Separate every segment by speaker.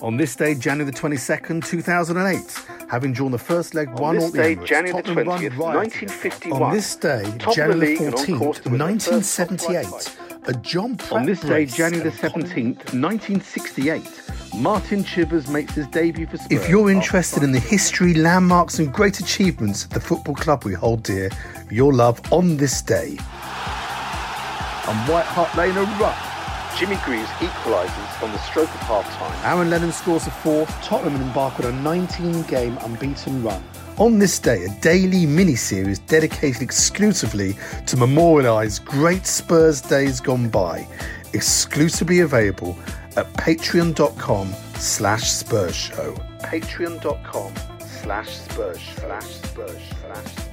Speaker 1: On this day, January the 22nd, 2008, having drawn the first leg
Speaker 2: On
Speaker 1: one
Speaker 2: this
Speaker 1: all
Speaker 2: day,
Speaker 1: the
Speaker 2: January the
Speaker 1: Tottenham run
Speaker 2: 20th, 1951,
Speaker 1: On this day,
Speaker 2: top the
Speaker 1: January
Speaker 2: league and on
Speaker 1: 14th,
Speaker 2: course to win the first top flight
Speaker 1: 1978, a John Pratt
Speaker 2: On this day, January the 17th, 1968, Martin Chivers makes his debut for Spurs.
Speaker 1: If you're interested in the history, landmarks, and great achievements of the football club we hold dear, you'll love On This Day.
Speaker 2: And White Hart Lane erupt. Jimmy Greaves equalises on the stroke of half-time.
Speaker 1: Aaron Lennon scores a fourth. Tottenham embark on a 19 game unbeaten run. On this day, a daily mini series dedicated exclusively to memorialise great Spurs days gone by, exclusively available at patreon.com slash Spurs Show. Patreon.com slash Spurs slash Spurs slash Spurs slash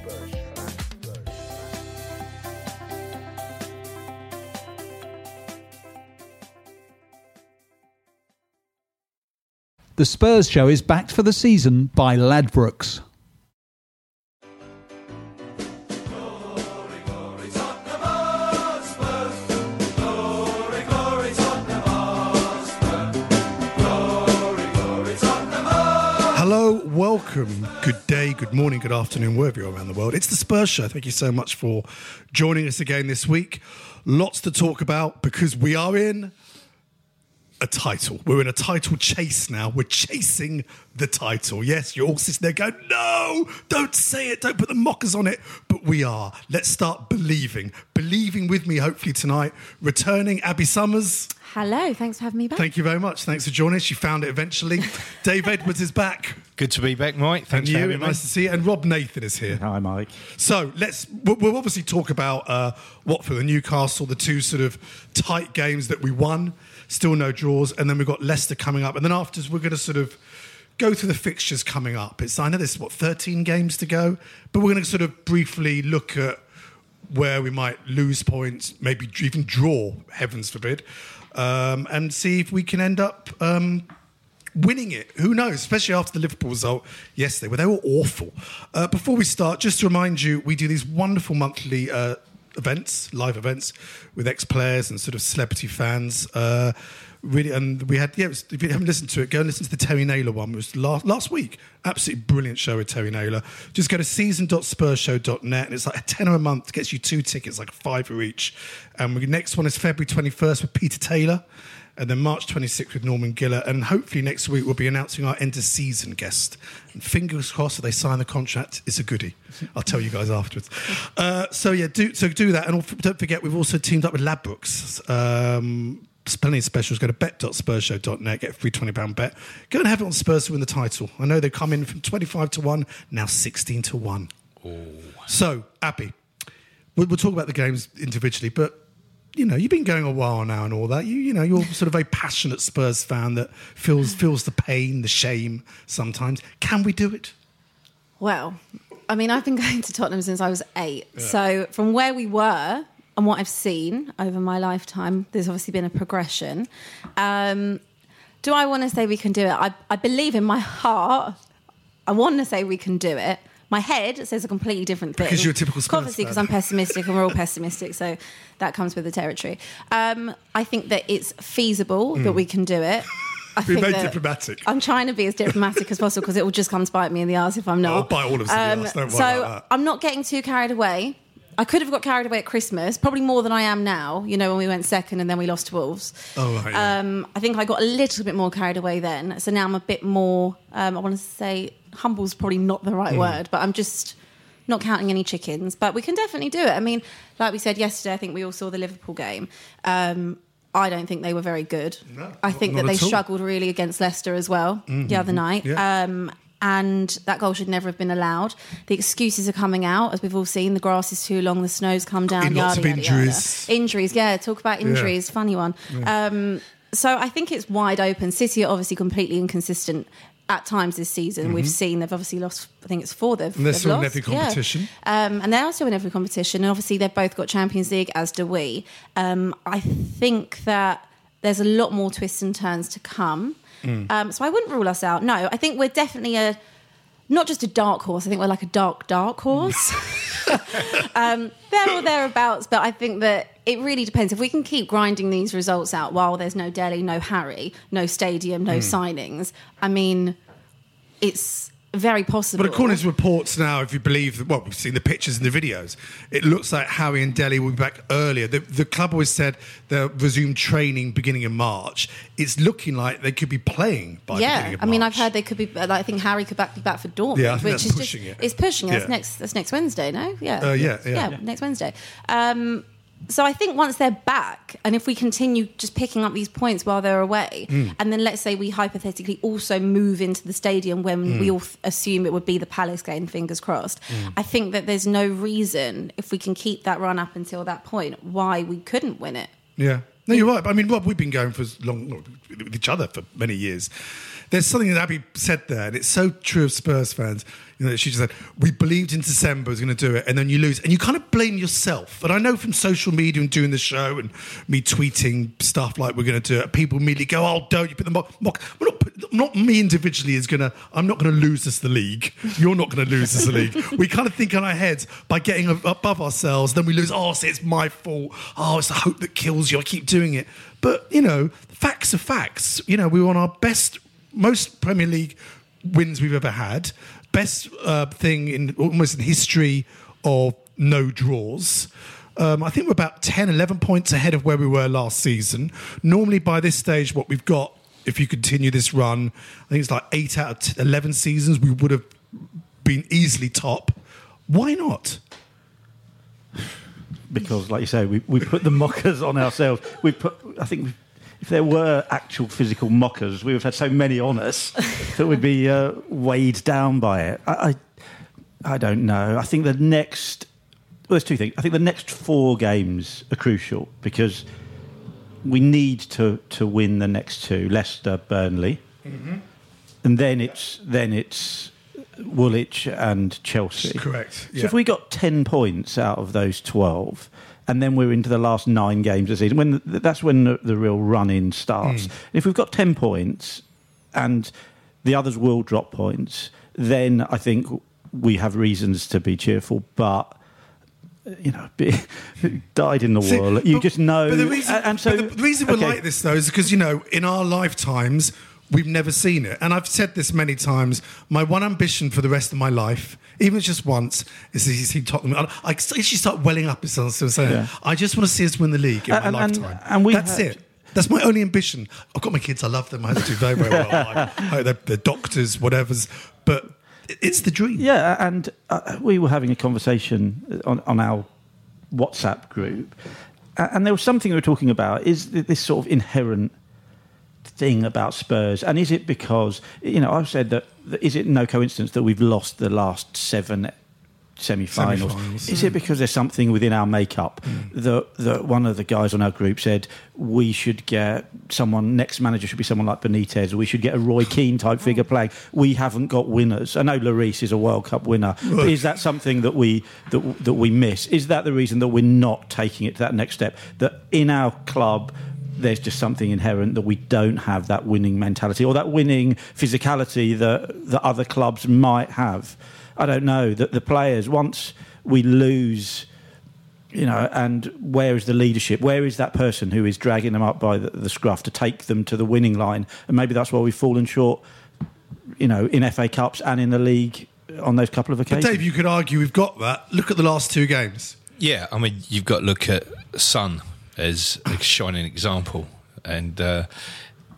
Speaker 3: The Spurs show is backed for the season by Ladbrokes.
Speaker 4: Hello, welcome, good day, good morning, good afternoon, wherever you're around the world. It's the Spurs Show. Thank you so much for joining us again this week. Lots to talk about because we are in a title. We're in a title chase now. We're chasing the title. Yes, you're all sitting there going, no, don't say it, don't put the mockers on it. But we are. Let's start believing. Believing with me, hopefully, tonight. Returning Abbi Summers.
Speaker 5: Hello, thanks for having me back.
Speaker 4: Thank you very much. Thanks for joining us. You found it eventually. Dave Edwards is back.
Speaker 6: Good to be back, Mike.
Speaker 4: And
Speaker 6: Thanks for
Speaker 4: you,
Speaker 6: having me.
Speaker 4: nice to see you. And Rob Nathan is here.
Speaker 7: Hi, Mike.
Speaker 4: So let's. We'll we'll obviously talk about uh, Watford and Newcastle, the two sort of tight games that we won. Still no draws, and then we've got Leicester coming up, and then after we're going to sort of go through the fixtures coming up. It's I know there's what 13 games to go, but we're going to sort of briefly look at where we might lose points, maybe even draw, heavens forbid, um, and see if we can end up. Um, winning it. Who knows? Especially after the Liverpool result yesterday, where they were awful. Uh, before we start, just to remind you, we do these wonderful monthly uh, events, live events with ex-players and sort of celebrity fans. Uh, really, and we had yeah. Was, if you haven't listened to it, go and listen to the Terry Naylor one. It was last last week. Absolutely brilliant show with Terry Naylor. Just go to season.spurshow.net and it's like a tenner a month gets you two tickets, like five for each. And the next one is February 21st with Peter Taylor and then March 26th with Norman Giller. And hopefully next week we'll be announcing our end of season guest. And fingers crossed that they sign the contract. It's a goodie. I'll tell you guys afterwards. Uh, so yeah, do so do that. And don't forget we've also teamed up with Ladbrokes. Um, there's plenty of specials. Go to bet.spurshow.net, get a free £20 bet. Go and have it on Spurs to win the title. I know they've come in from 25 to 1, now 16 to 1. So, Abbi, we'll, we'll talk about the games individually, but you know, you've been going a while now and all that. You, you know, you're sort of a passionate Spurs fan that feels feels the pain, the shame sometimes. Can we do it?
Speaker 5: Well, I mean, I've been going to Tottenham since I was eight. So, from where we were and what I've seen over my lifetime, there's obviously been a progression. Um, do I want to say we can do it? I, I believe in my heart, I want to say we can do it. My head says a completely different thing.
Speaker 4: Because you're a typical Spurs
Speaker 5: Obviously, because. I'm pessimistic and we're all pessimistic. So, that comes with the territory. Um, I think that it's feasible that we can do it. I
Speaker 4: Hmm. Be
Speaker 5: think
Speaker 4: very
Speaker 5: that-
Speaker 4: diplomatic.
Speaker 5: I'm trying to be as diplomatic as possible because it will just come to bite me in the arse if I'm not.
Speaker 4: I'll bite all of us in the arse, don't worry
Speaker 5: so
Speaker 4: about that.
Speaker 5: I'm not getting too carried away. I could have got carried away at Christmas, probably more than I am now. You know, when we went second and then we lost to Wolves.
Speaker 4: Oh, right, yeah.
Speaker 5: Um, I think I got a little bit more carried away then. So now I'm a bit more. Um, I want to say humble's probably not the right word, but I'm just not counting any chickens. But we can definitely do it. I mean, like we said yesterday, I think we all saw the Liverpool game. Um, I don't think they were very good.
Speaker 4: No,
Speaker 5: I think
Speaker 4: not
Speaker 5: that they struggled really against Leicester as well the other night.
Speaker 4: Yeah.
Speaker 5: And that goal should never have been allowed. The excuses are coming out, as we've all seen. The grass is too long, the snow's come down.
Speaker 4: Lots
Speaker 5: yada,
Speaker 4: of injuries.
Speaker 5: Yada. Injuries, yeah. Talk about injuries. Funny one. Um, so I think it's wide open. City are obviously completely inconsistent at times this season. We've seen they've obviously lost. I think it's four. They've,
Speaker 4: Mm-hmm. And they're
Speaker 5: they've
Speaker 4: still in
Speaker 5: lost.
Speaker 4: every
Speaker 5: Yeah.
Speaker 4: competition.
Speaker 5: Um, and they are still in every competition. And obviously, they've both got Champions League, as do we. Um, I think that there's a lot more twists and turns to come.
Speaker 4: Mm.
Speaker 5: Um, so I wouldn't rule us out. No, I think we're definitely a not just a dark horse. I think we're like a dark, dark horse. um, there or thereabouts. But I think that it really depends. If we can keep grinding these results out while there's no Dele, no Harry, no stadium, no signings, I mean, it's very possible.
Speaker 4: But according to reports now, if you believe, that- well, we've seen the pictures and the videos, it looks like Harry and Dele will be back earlier. The, the club always said they'll resume training beginning of March. It's looking like they could be playing by
Speaker 5: yeah,
Speaker 4: beginning of
Speaker 5: I mean, I've heard they could be. like, I think Harry could back, be back for Dortmund,
Speaker 4: Yeah,
Speaker 5: which is
Speaker 4: pushing
Speaker 5: just
Speaker 4: it.
Speaker 5: it's pushing. it. That's next. That's next Wednesday. No, yeah,
Speaker 4: Uh, yeah, yeah.
Speaker 5: next Wednesday. Um, so I think once they're back, and if we continue just picking up these points while they're away,
Speaker 4: Mm.
Speaker 5: and then let's say we hypothetically also move into the stadium when
Speaker 4: Mm.
Speaker 5: we all th- assume it would be the Palace game, fingers crossed.
Speaker 4: Mm.
Speaker 5: I think that there's no reason if we can keep that run up until that point why we couldn't win it.
Speaker 4: Yeah. No, you're right. I mean, Rob, we've been going for as long with each other for many years. There's something that Abbi said there, and it's so true of Spurs fans. You know, she just said, "We believed in December was going to do it, and then you lose, and you kind of blame yourself." And I know from social media and doing the show and me tweeting stuff like we're going to do it, people immediately go, "Oh, don't you put the mock?" mock. We're not, not me individually is going to. I'm not going to lose us the league. You're not going to lose us the league. We kind of think in our heads by getting above ourselves, then we lose. Oh, see, it's my fault. Oh, it's the hope that kills you. I keep doing it. But you know, facts are facts. You know, we were on our best, most Premier League wins we've ever had. Best uh, thing in almost in history of no draws. Um, I think we're about 10, 11 points ahead of where we were last season. Normally, by this stage, what we've got, if you continue this run, I think it's like eight out of t- 11 seasons, we would have been easily top. Why not?
Speaker 6: because, like you say, we, we put the mockers on ourselves. We put, I think, if there were actual physical mockers, we would have had so many on us that we'd be uh, weighed down by it. I, I, I don't know. I think the next, well, there's two things. I think the next four games are crucial because we need to to win the next two: Leicester, Burnley, and then it's then it's Woolwich and Chelsea.
Speaker 4: Correct.
Speaker 6: So if we got 10 points out of those 12, and then we're into the last nine games of the season, when the, that's when the, the real run in starts.
Speaker 4: Hmm.
Speaker 6: If we've got 10 points and the others will drop points, then I think we have reasons to be cheerful. But you know, be, died in the
Speaker 4: See,
Speaker 6: wall. You
Speaker 4: but-
Speaker 6: just know.
Speaker 4: But the reason,
Speaker 6: and so
Speaker 4: the, the reason we're like this, though, is because, you know, in our lifetimes, we've never seen it. And I've said this many times. My one ambition for the rest of my life, even just once, is to see Tottenham. I, I actually start welling up. As I was saying,
Speaker 6: Yeah.
Speaker 4: I just want to see us win the league in
Speaker 6: And-
Speaker 4: my
Speaker 6: and-
Speaker 4: lifetime.
Speaker 6: and we
Speaker 4: That's
Speaker 6: had-
Speaker 4: it. That's my only ambition. I've got my kids. I love them. I have to do very, very well. I, I, they're, they're doctors, whatever's. But it's the dream.
Speaker 6: Yeah, and uh, we were having a conversation on, on our WhatsApp group, and there was something we were talking about is this sort of inherent thing about Spurs, and is it because you know I've said that is it no coincidence that we've lost the last seven semi-finals?
Speaker 4: Semi-finals,
Speaker 6: Is it because there's something within our makeup hmm. that that one of the guys on our group said we should get someone next manager should be someone like Benitez, we should get a Roy Keane type figure playing. We haven't got winners. I know Lloris is a World Cup winner. Is that something that we that that we miss? Is that the reason that we're not taking it to that next step? That in our club there's just something inherent that we don't have that winning mentality or that winning physicality that that other clubs might have. I don't know that the players once we lose you know, and where is the leadership? Where is that person who is dragging them up by the, the scruff to take them to the winning line? And maybe that's why we've fallen short, you know, in FA Cups and in the league on those couple of occasions.
Speaker 4: But
Speaker 6: occasions.
Speaker 4: Dave, you could argue we've got that. Look at the last two games.
Speaker 7: Yeah, I mean, you've got to look at Son as a shining example, and uh,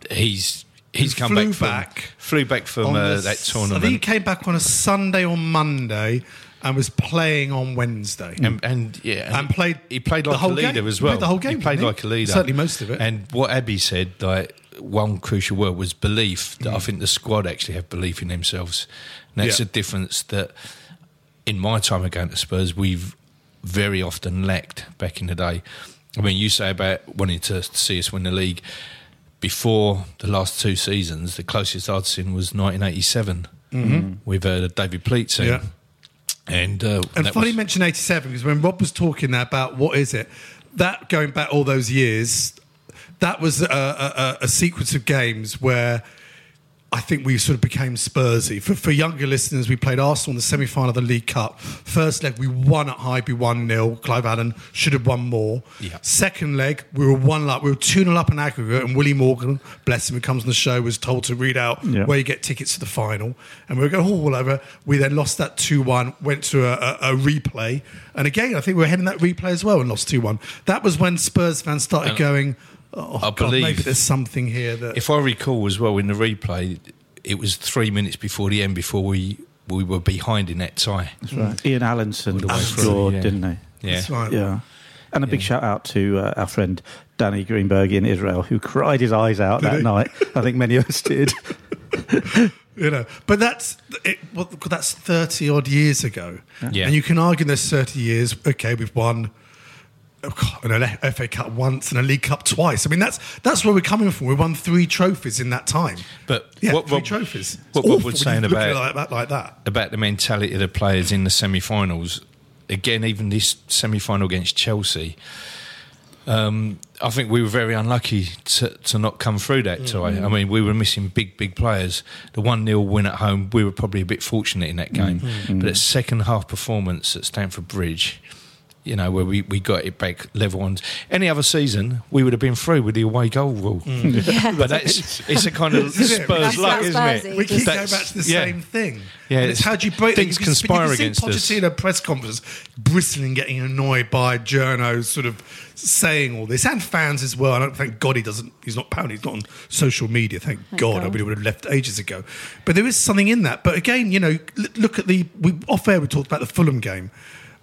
Speaker 7: he's he's
Speaker 4: He
Speaker 7: come
Speaker 4: flew
Speaker 7: back from,
Speaker 4: back
Speaker 7: flew back from uh,
Speaker 4: the
Speaker 7: that
Speaker 4: s- I
Speaker 7: tournament.
Speaker 4: think he came back on a Sunday or Monday and was playing on Wednesday.
Speaker 7: and, and yeah,
Speaker 4: And played
Speaker 7: He played like a leader
Speaker 4: game.
Speaker 7: as
Speaker 4: He
Speaker 7: well.
Speaker 4: played the whole game,
Speaker 7: He played
Speaker 4: didn't he?
Speaker 7: like a leader.
Speaker 4: Certainly most of it.
Speaker 7: And what Abbi said, like one crucial word was belief. That I think the squad actually have belief in themselves. And that's
Speaker 4: Mm. Yeah.
Speaker 7: a difference that in my time of going to Spurs, we've very often lacked back in the day. I mean, you say about wanting to see us win the league. Before the last two seasons, the closest I'd seen was 1987 with uh, David Pleat team.
Speaker 4: Mm-hmm. Yeah.
Speaker 7: And, uh,
Speaker 4: And funny
Speaker 7: was-
Speaker 4: you mention 87 because when Rob was talking there about what is it, that going back all those years, that was a, a- a sequence of games where I think we sort of became Spursy. For, for younger listeners, we played Arsenal in the semi final of the League Cup. First leg, we won at Highbury 1 0. Clive Allen should have won more.
Speaker 7: Yeah.
Speaker 4: Second leg, we were 1 up. We were 2 0 up in aggregate, and Willie Morgan, bless him, who comes on the show, was told to read out
Speaker 6: Yeah.
Speaker 4: where you get tickets to the final. And we were going all over. We then lost that 2 1, went to a, a, a replay. And again, I think we were heading that replay as well and lost 2 1. That was when Spurs fans started
Speaker 7: And
Speaker 4: going, oh,
Speaker 7: I
Speaker 4: God,
Speaker 7: believe-
Speaker 4: maybe there's something here that.
Speaker 7: If I recall as well in the replay, it was three minutes before the end before we we were behind in that tie.
Speaker 6: That's right. Ian Allinson
Speaker 7: the through,
Speaker 6: scored,
Speaker 7: yeah.
Speaker 6: didn't they?
Speaker 7: Yeah.
Speaker 4: That's right.
Speaker 6: Yeah. And a big shout out to uh, our friend Danny Greenberg in Israel, who cried his eyes out
Speaker 4: Did
Speaker 6: that
Speaker 4: he?
Speaker 6: night. I think many of us did.
Speaker 4: you know but that's it, well, that's 30 odd years ago
Speaker 7: Yeah.
Speaker 4: and you can argue in those 30 years okay we've won God, an FA Cup once and a League Cup twice. I mean, that's that's where we're coming from. We won three trophies in that time.
Speaker 7: But
Speaker 4: yeah,
Speaker 7: what
Speaker 4: three
Speaker 7: Rob-
Speaker 4: trophies. It's
Speaker 7: what was
Speaker 4: when
Speaker 7: saying about-
Speaker 4: like that, like that.
Speaker 7: About the mentality of the players in the semi-finals. Again, even this semi-final against Chelsea. Um, I think we were very unlucky to, to not come through that tie. I mean, we were missing big, big players. The 1 0 win at home, we were probably a bit fortunate in that game. But that second half performance at Stamford Bridge, you know, where we, we got it back level on. Any other season, we would have been through with the away goal rule. Mm. but that's it's a kind of
Speaker 4: This is it.
Speaker 7: Spurs
Speaker 5: That's
Speaker 7: luck,
Speaker 5: not
Speaker 7: isn't
Speaker 5: Spursy.
Speaker 7: it?
Speaker 4: We keep going back to the
Speaker 7: yeah.
Speaker 4: same thing.
Speaker 7: Yeah,
Speaker 4: And it's
Speaker 7: it's-
Speaker 4: how do you break
Speaker 7: things
Speaker 4: you,
Speaker 7: conspire
Speaker 4: you can
Speaker 7: against
Speaker 4: see
Speaker 7: us.
Speaker 4: Pochettino press conference bristling, getting annoyed by journos sort of saying all this, and fans as well. I don't thank God he doesn't. He's not apparently he's not on social media. Thank, God, I really would have left ages ago. But there is something in that. But again, you know, look at the we off air. We talked about the Fulham game.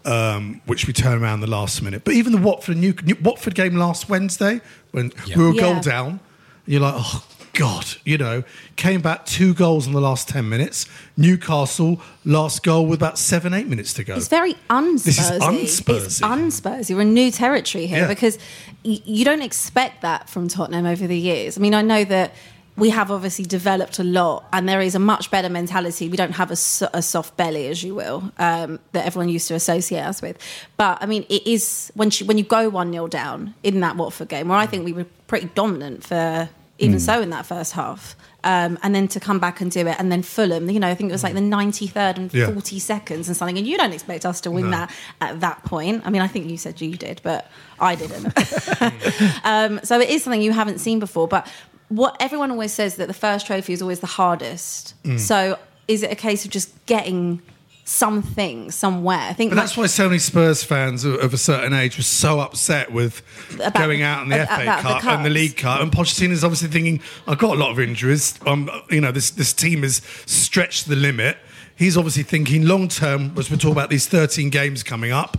Speaker 4: Um, which we turn around the last minute, but even the Watford New, New Watford game last Wednesday when
Speaker 7: Yeah.
Speaker 4: we were a goal down, you're like, oh God, you know, came back two goals in the last 10 minutes. Newcastle, last goal with about seven, eight minutes to go.
Speaker 5: It's very unspursy.
Speaker 4: This is
Speaker 5: It's
Speaker 4: unspursy.
Speaker 5: unspursy. We're in new territory here
Speaker 4: Yeah.
Speaker 5: because y- you don't expect that from Tottenham over the years. I mean, I know that we have obviously developed a lot, and there is a much better mentality. We don't have a, a soft belly, as you will, um, that everyone used to associate us with. But I mean, it is when she, when you go one 0 down in that Watford game, where I think we were pretty dominant for even so in that first half. Um, and then to come back and do it, and then Fulham, you know, I think it was like the 93rd and
Speaker 4: Yeah.
Speaker 5: 40 seconds and something, and you don't expect us to win
Speaker 4: No.
Speaker 5: that at that point. I mean, I think you said you did, but I didn't. um, so it is something you haven't seen before. But what everyone always says that the first trophy is always the hardest.
Speaker 4: Mm.
Speaker 5: So is it a case of just getting something somewhere? I think
Speaker 4: But that's why so many Spurs fans of of a certain age were so upset with
Speaker 5: About-
Speaker 4: going out in the
Speaker 5: about
Speaker 4: FA
Speaker 5: the
Speaker 4: Cup and the. League Cup. And Pochettino is obviously thinking, I've got a lot of injuries. Um, you know, this, this team has stretched the limit. He's obviously thinking long term, as we talk about these 13 games coming up,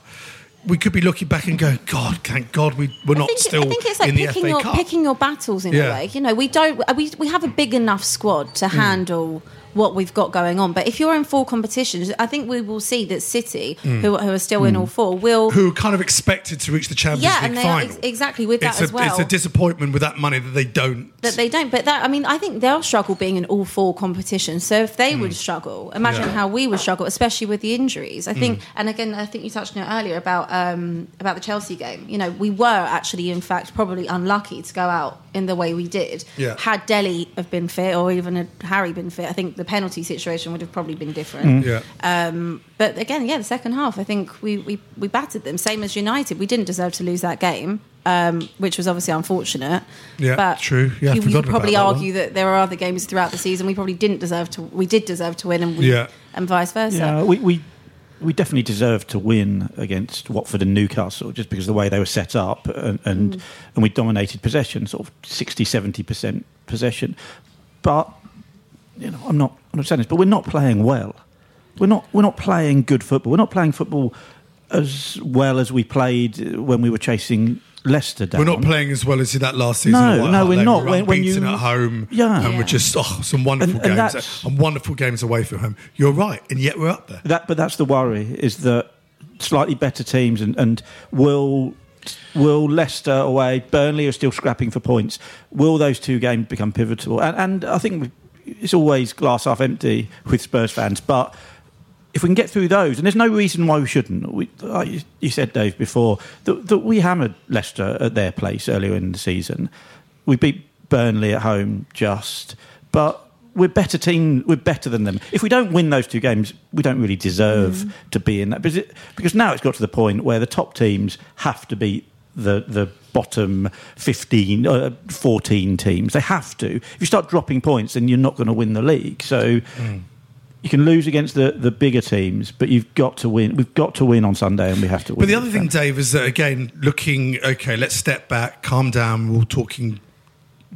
Speaker 4: we could be looking back and going, God, thank God we, we're
Speaker 5: I
Speaker 4: not
Speaker 5: think,
Speaker 4: still
Speaker 5: I think it's like picking your picking your battles in
Speaker 4: Yeah.
Speaker 5: a way. You know, we don't we we have a big enough squad
Speaker 4: Mm.
Speaker 5: to handle what we've got going on. But if you're in four competitions, I think we will see that City, who, who are still in all four, will
Speaker 4: Mm. who are kind of expected to reach the Champions
Speaker 5: yeah,
Speaker 4: League
Speaker 5: and they
Speaker 4: final.
Speaker 5: ex- exactly with that
Speaker 4: it's,
Speaker 5: as
Speaker 4: a,
Speaker 5: well.
Speaker 4: it's a disappointment with that money that they don't.
Speaker 5: that they don't. But that I mean, I think they'll struggle being in all four competitions. So if they would struggle, imagine.
Speaker 4: Yeah.
Speaker 5: How we would struggle, especially with the injuries. I think, and again, I think you touched on it earlier about um, about the Chelsea game. You know, we were actually, in fact, probably unlucky to go out in the way we did.
Speaker 4: Yeah.
Speaker 5: Had Dele have been fit, or even had Harry been fit, I think the penalty situation would have probably been different.
Speaker 4: Yeah.
Speaker 5: Um, but again, yeah, the second half, I think we, we, we battered them. Same as United. We didn't deserve to lose that game, um, which was obviously unfortunate.
Speaker 4: Yeah,
Speaker 5: but
Speaker 4: true. Yeah,
Speaker 5: you, you could probably
Speaker 4: that
Speaker 5: argue that there are other games throughout the season we probably didn't deserve to. We did deserve to win, and we,
Speaker 4: Yeah.
Speaker 5: and vice versa.
Speaker 6: Yeah, we, we we definitely deserved to win against Watford and Newcastle just because of the way they were set up and and,
Speaker 5: Mm.
Speaker 6: and we dominated possession, sort of 60, 70 percent possession. But you know, I'm not I'm not saying this, but we're not playing well. We're not we're not playing good football. We're not playing football as well as we played when we were chasing Leicester down.
Speaker 4: We're not playing as well as that last season.
Speaker 6: No, no, we're not.
Speaker 4: We were
Speaker 6: When- when you-
Speaker 4: at home,
Speaker 6: Yeah.
Speaker 4: and we're just oh, some wonderful
Speaker 6: And-
Speaker 4: games and wonderful games away from home. You're right, and yet we're up there.
Speaker 6: That, but that's the worry is that slightly better teams and, and will will Leicester away, Burnley are still scrapping for points. Will those two games become pivotal? And, and I think it's always glass half empty with Spurs fans, but. If we can get through those, and there's no reason why we shouldn't. We, like you- said, Dave, before that, that we hammered Leicester at their place earlier in the season. We beat Burnley at home just, but we're better team. We're better than them. If we don't win those two games, we don't really deserve to be in that because, it, because now it's got to the point where the top teams have to beat the the bottom 15 uh, 14 teams they have to if you start dropping points then you're not going to win the league so you can lose against the, the bigger teams but you've got to win we've got to win on sunday and we have to win
Speaker 4: But the other thing, Dave, is that again, looking okay, let's step back, calm down. We're all talking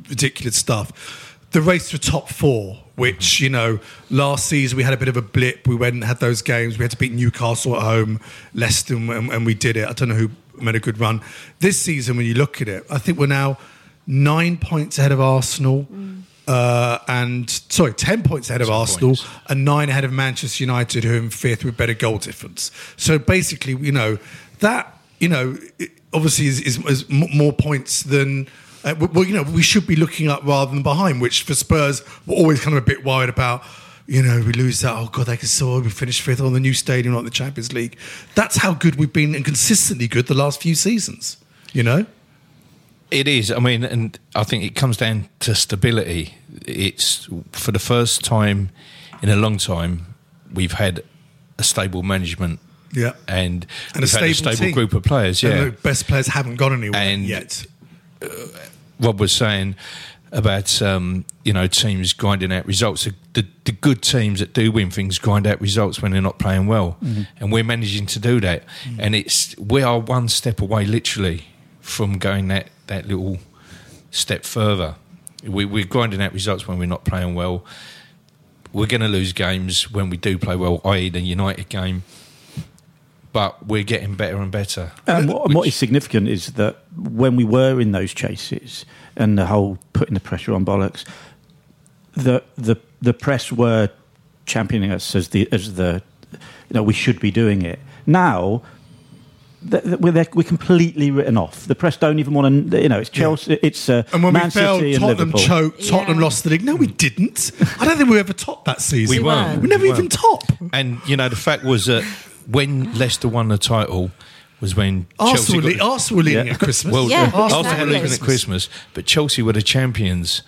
Speaker 4: ridiculous stuff. The race for top four, which you know, last season we had a bit of a blip. We went and had those games. We had to beat Newcastle at home, Leicester, and, and we did it. I don't know who made a good run this season. When you look at it, I think we're now nine points ahead of Arsenal. Mm. Uh, and sorry, ten points ahead of Arsenal
Speaker 7: points.
Speaker 4: and nine ahead of Manchester United, who are in fifth with better goal difference. So basically, you know that you know obviously is, is, is more points than. Uh, well, you know, we should be looking up rather than behind, which for Spurs, we're always kind of a bit worried about. You know, we lose that. Oh God, they can still we finished fifth on the new stadium, not the Champions League. That's how good we've been and consistently good the last few seasons. You know,
Speaker 7: It is. I mean, and I think it comes down to stability. It's for the first time in a long time we've had a stable management
Speaker 4: yeah,
Speaker 7: and,
Speaker 4: and a stable,
Speaker 7: had a stable
Speaker 4: team.
Speaker 7: group of players.
Speaker 4: And
Speaker 7: Yeah,
Speaker 4: the best players haven't gone anywhere
Speaker 7: And-
Speaker 4: yet.
Speaker 7: Uh, Rob was saying about um, you know teams grinding out results. The, the good teams that do win things grind out results when they're not playing well, mm-hmm. and we're managing to do that. Mm. And it's we are one step away, literally, from going that that little step further. We, we're grinding out results when we're not playing well. We're going to lose games when we do play well, i.e., the United game. But we're getting better and better.
Speaker 6: And what,
Speaker 7: Which-
Speaker 6: is significant is that when we were in those chases and the whole putting the pressure on bollocks, the the the press were championing us as the as the you know we should be doing it. Now we're we're completely written off. The press don't even want to. You know, it's Chelsea, it's uh,
Speaker 4: And when
Speaker 6: Man
Speaker 4: we failed,
Speaker 6: City and
Speaker 4: Tottenham
Speaker 6: Liverpool.
Speaker 4: choked, Tottenham
Speaker 5: Yeah.
Speaker 4: lost the league. No, we didn't. I don't think we ever topped that season.
Speaker 7: We weren't.
Speaker 4: We never
Speaker 7: We
Speaker 4: even
Speaker 7: weren't.
Speaker 4: top.
Speaker 7: And you know, the fact was that when Leicester won the title was when
Speaker 4: Arsenal,
Speaker 7: Chelsea
Speaker 4: were
Speaker 7: got
Speaker 4: Arsenal were leading
Speaker 6: Yeah.
Speaker 4: at Christmas.
Speaker 7: well,
Speaker 5: Yeah,
Speaker 7: Arsenal were
Speaker 5: exactly.
Speaker 7: leaving at Christmas, but Chelsea were the champions,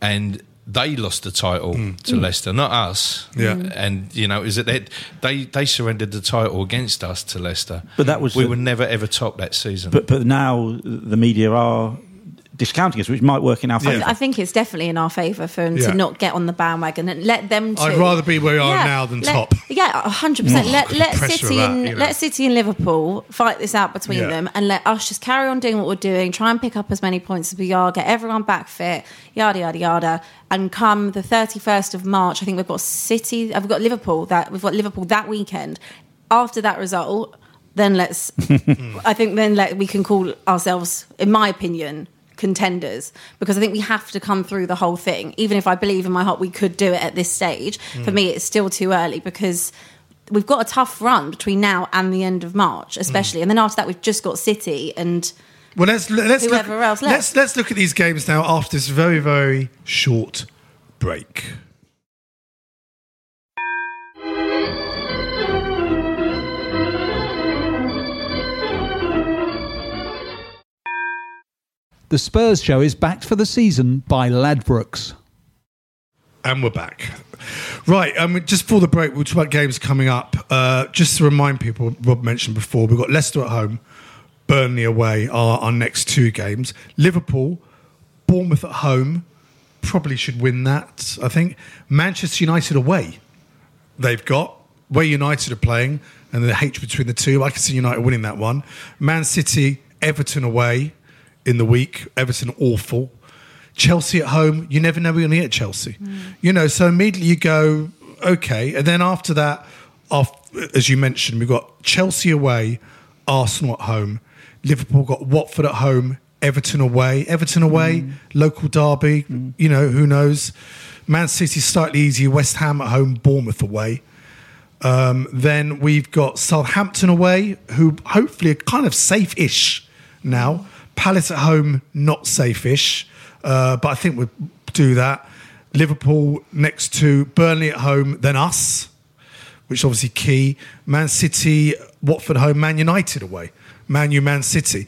Speaker 7: and they lost the title hmm. to hmm. Leicester, not us.
Speaker 4: Yeah.
Speaker 7: and you know, is it they, they they surrendered the title against us to Leicester?
Speaker 6: But that was
Speaker 7: we
Speaker 6: the-
Speaker 7: would never ever top that season.
Speaker 6: But but now the media are discounting us, which might work in our favour.
Speaker 5: I think it's definitely in our favour for them
Speaker 4: Yeah.
Speaker 5: to not get on the bandwagon and let them. To,
Speaker 4: I'd rather be where we are now than
Speaker 5: let-
Speaker 4: top.
Speaker 5: Yeah, hundred percent. Let let City
Speaker 4: of that,
Speaker 5: and
Speaker 4: you know.
Speaker 5: let City and Liverpool fight this out between
Speaker 4: Yeah.
Speaker 5: them, and let us just carry on doing what we're doing. Try and pick up as many points as we are. Get everyone back fit. Yada yada yada. And come the thirty first of March, I think we've got City. uh, We've got Liverpool. That we've got Liverpool that weekend. After that result, then let's. I think then let we can call ourselves, in my opinion, contenders because I think we have to come through the whole thing. Even if I believe in my heart we could do it at this stage, for mm. me it's still too early because we've got a tough run between now and the end of March, especially, mm. and then after that we've just got City and
Speaker 4: Well, let's let's look,
Speaker 5: Whoever else
Speaker 4: let's let's look at these games now after this very very short break.
Speaker 3: The Spurs show is backed for the season by Ladbrokes.
Speaker 4: And we're back. Right, um, just before the break, we'll talk about games coming up. Uh, just to remind people, Rob mentioned before, we've got Leicester at home, Burnley away are our next two games. Liverpool, Bournemouth at home, probably should win that, I think. Manchester United away, they've got. Where United are playing and the hatred between the two, I can see United winning that one. Man City, Everton away in the week. Everton awful. Chelsea at home, you never know we're going to get Chelsea. Mm. You know, so immediately you go, okay. And then after that, after, as you mentioned, we've got Chelsea away, Arsenal at home. Liverpool got Watford at home, Everton away. Everton away, mm. local derby, mm. you know, who knows. Man City slightly easier, West Ham at home, Bournemouth away. Um, then we've got Southampton away, who hopefully are kind of safe-ish now. Palace at home, not safe-ish, uh, but I think we'll do that. Liverpool next to Burnley at home, then us, which is obviously key. Man City, Watford home, Man United away. Man U, Man City.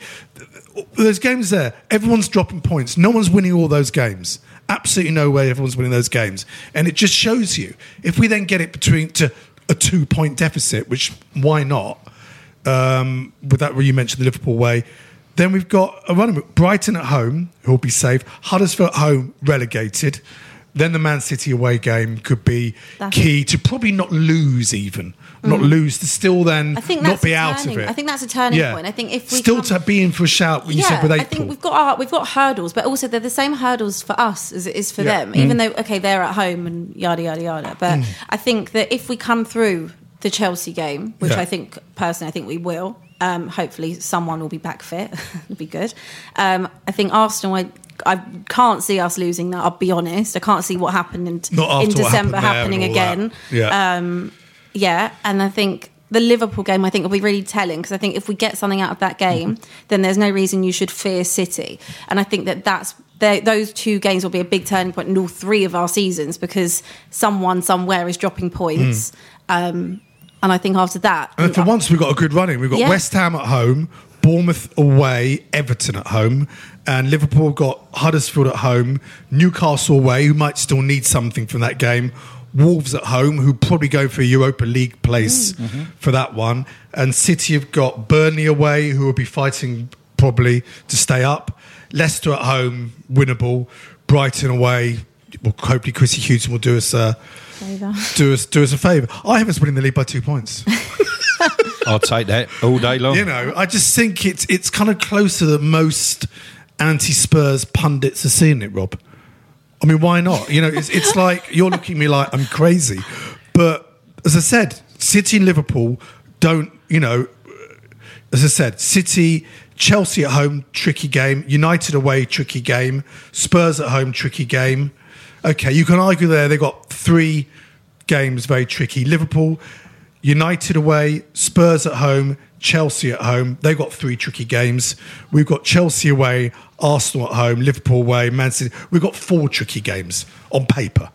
Speaker 4: There's games there. Everyone's dropping points. No one's winning all those games. Absolutely no way everyone's winning those games. And it just shows you if we then get it between to a two point deficit, which why not? Um, with that, where you mentioned the Liverpool way, then we've got a running Brighton at home, who will be safe. Huddersfield at home, relegated. Then the Man City away game could be
Speaker 5: That's-
Speaker 4: key to probably not lose, even not lose to still then
Speaker 5: I think
Speaker 4: not be out
Speaker 5: turning,
Speaker 4: of it.
Speaker 5: I think that's a turning point. I think if we
Speaker 4: still
Speaker 5: come-
Speaker 4: to be in for a shout, when you said with
Speaker 5: I think we've got our, we've got hurdles, but also they're the same hurdles for us as it is for
Speaker 4: Yeah.
Speaker 5: them. Even though okay, they're at home and yada yada yada. But
Speaker 4: Mm.
Speaker 5: I think that if we come through the Chelsea game, which
Speaker 4: Yeah.
Speaker 5: I think personally, I think we will. Um, hopefully, someone will be back fit. It'll be good. Um, I think Arsenal. I, I can't see us losing that. I'll be honest. I can't see what happened in, in December
Speaker 4: happened
Speaker 5: happening
Speaker 4: all that.
Speaker 5: again.
Speaker 4: Yeah.
Speaker 5: Um, yeah, and I think the Liverpool game I think will be really telling because I think if we get something out of that game, then there's no reason you should fear City. And I think that that's those two games will be a big turning point in all three of our seasons because someone somewhere is dropping points. Um, and I think after that,
Speaker 4: And for once, we've got a good running. We've got
Speaker 5: Yeah.
Speaker 4: West Ham at home, Bournemouth away, Everton at home, and Liverpool got Huddersfield at home, Newcastle away, who might still need something from that game. Wolves at home, who probably go for a Europa League place mm. mm-hmm. for that one, and City have got Burnley away, who will be fighting probably to stay up. Leicester at home, winnable. Brighton away. Well, hopefully Chris Hughton will do us a do us do us a favour. I have us winning the lead by two points.
Speaker 7: I'll take that all day long.
Speaker 4: You know, I just think it's it's kind of closer than most anti-Spurs pundits are seeing it, Rob. I mean, why not? You know, it's it's like you're looking at me like I'm crazy, but as I said, City and Liverpool don't. You know, as I said, City, Chelsea at home, tricky game. United away, tricky game. Spurs at home, tricky game. Okay, you can argue there they've got three games very tricky. Liverpool, United away, Spurs at home, Chelsea at home. They've got three tricky games. We've got Chelsea away, Arsenal at home, Liverpool away, Man City. We've got four tricky games on paper.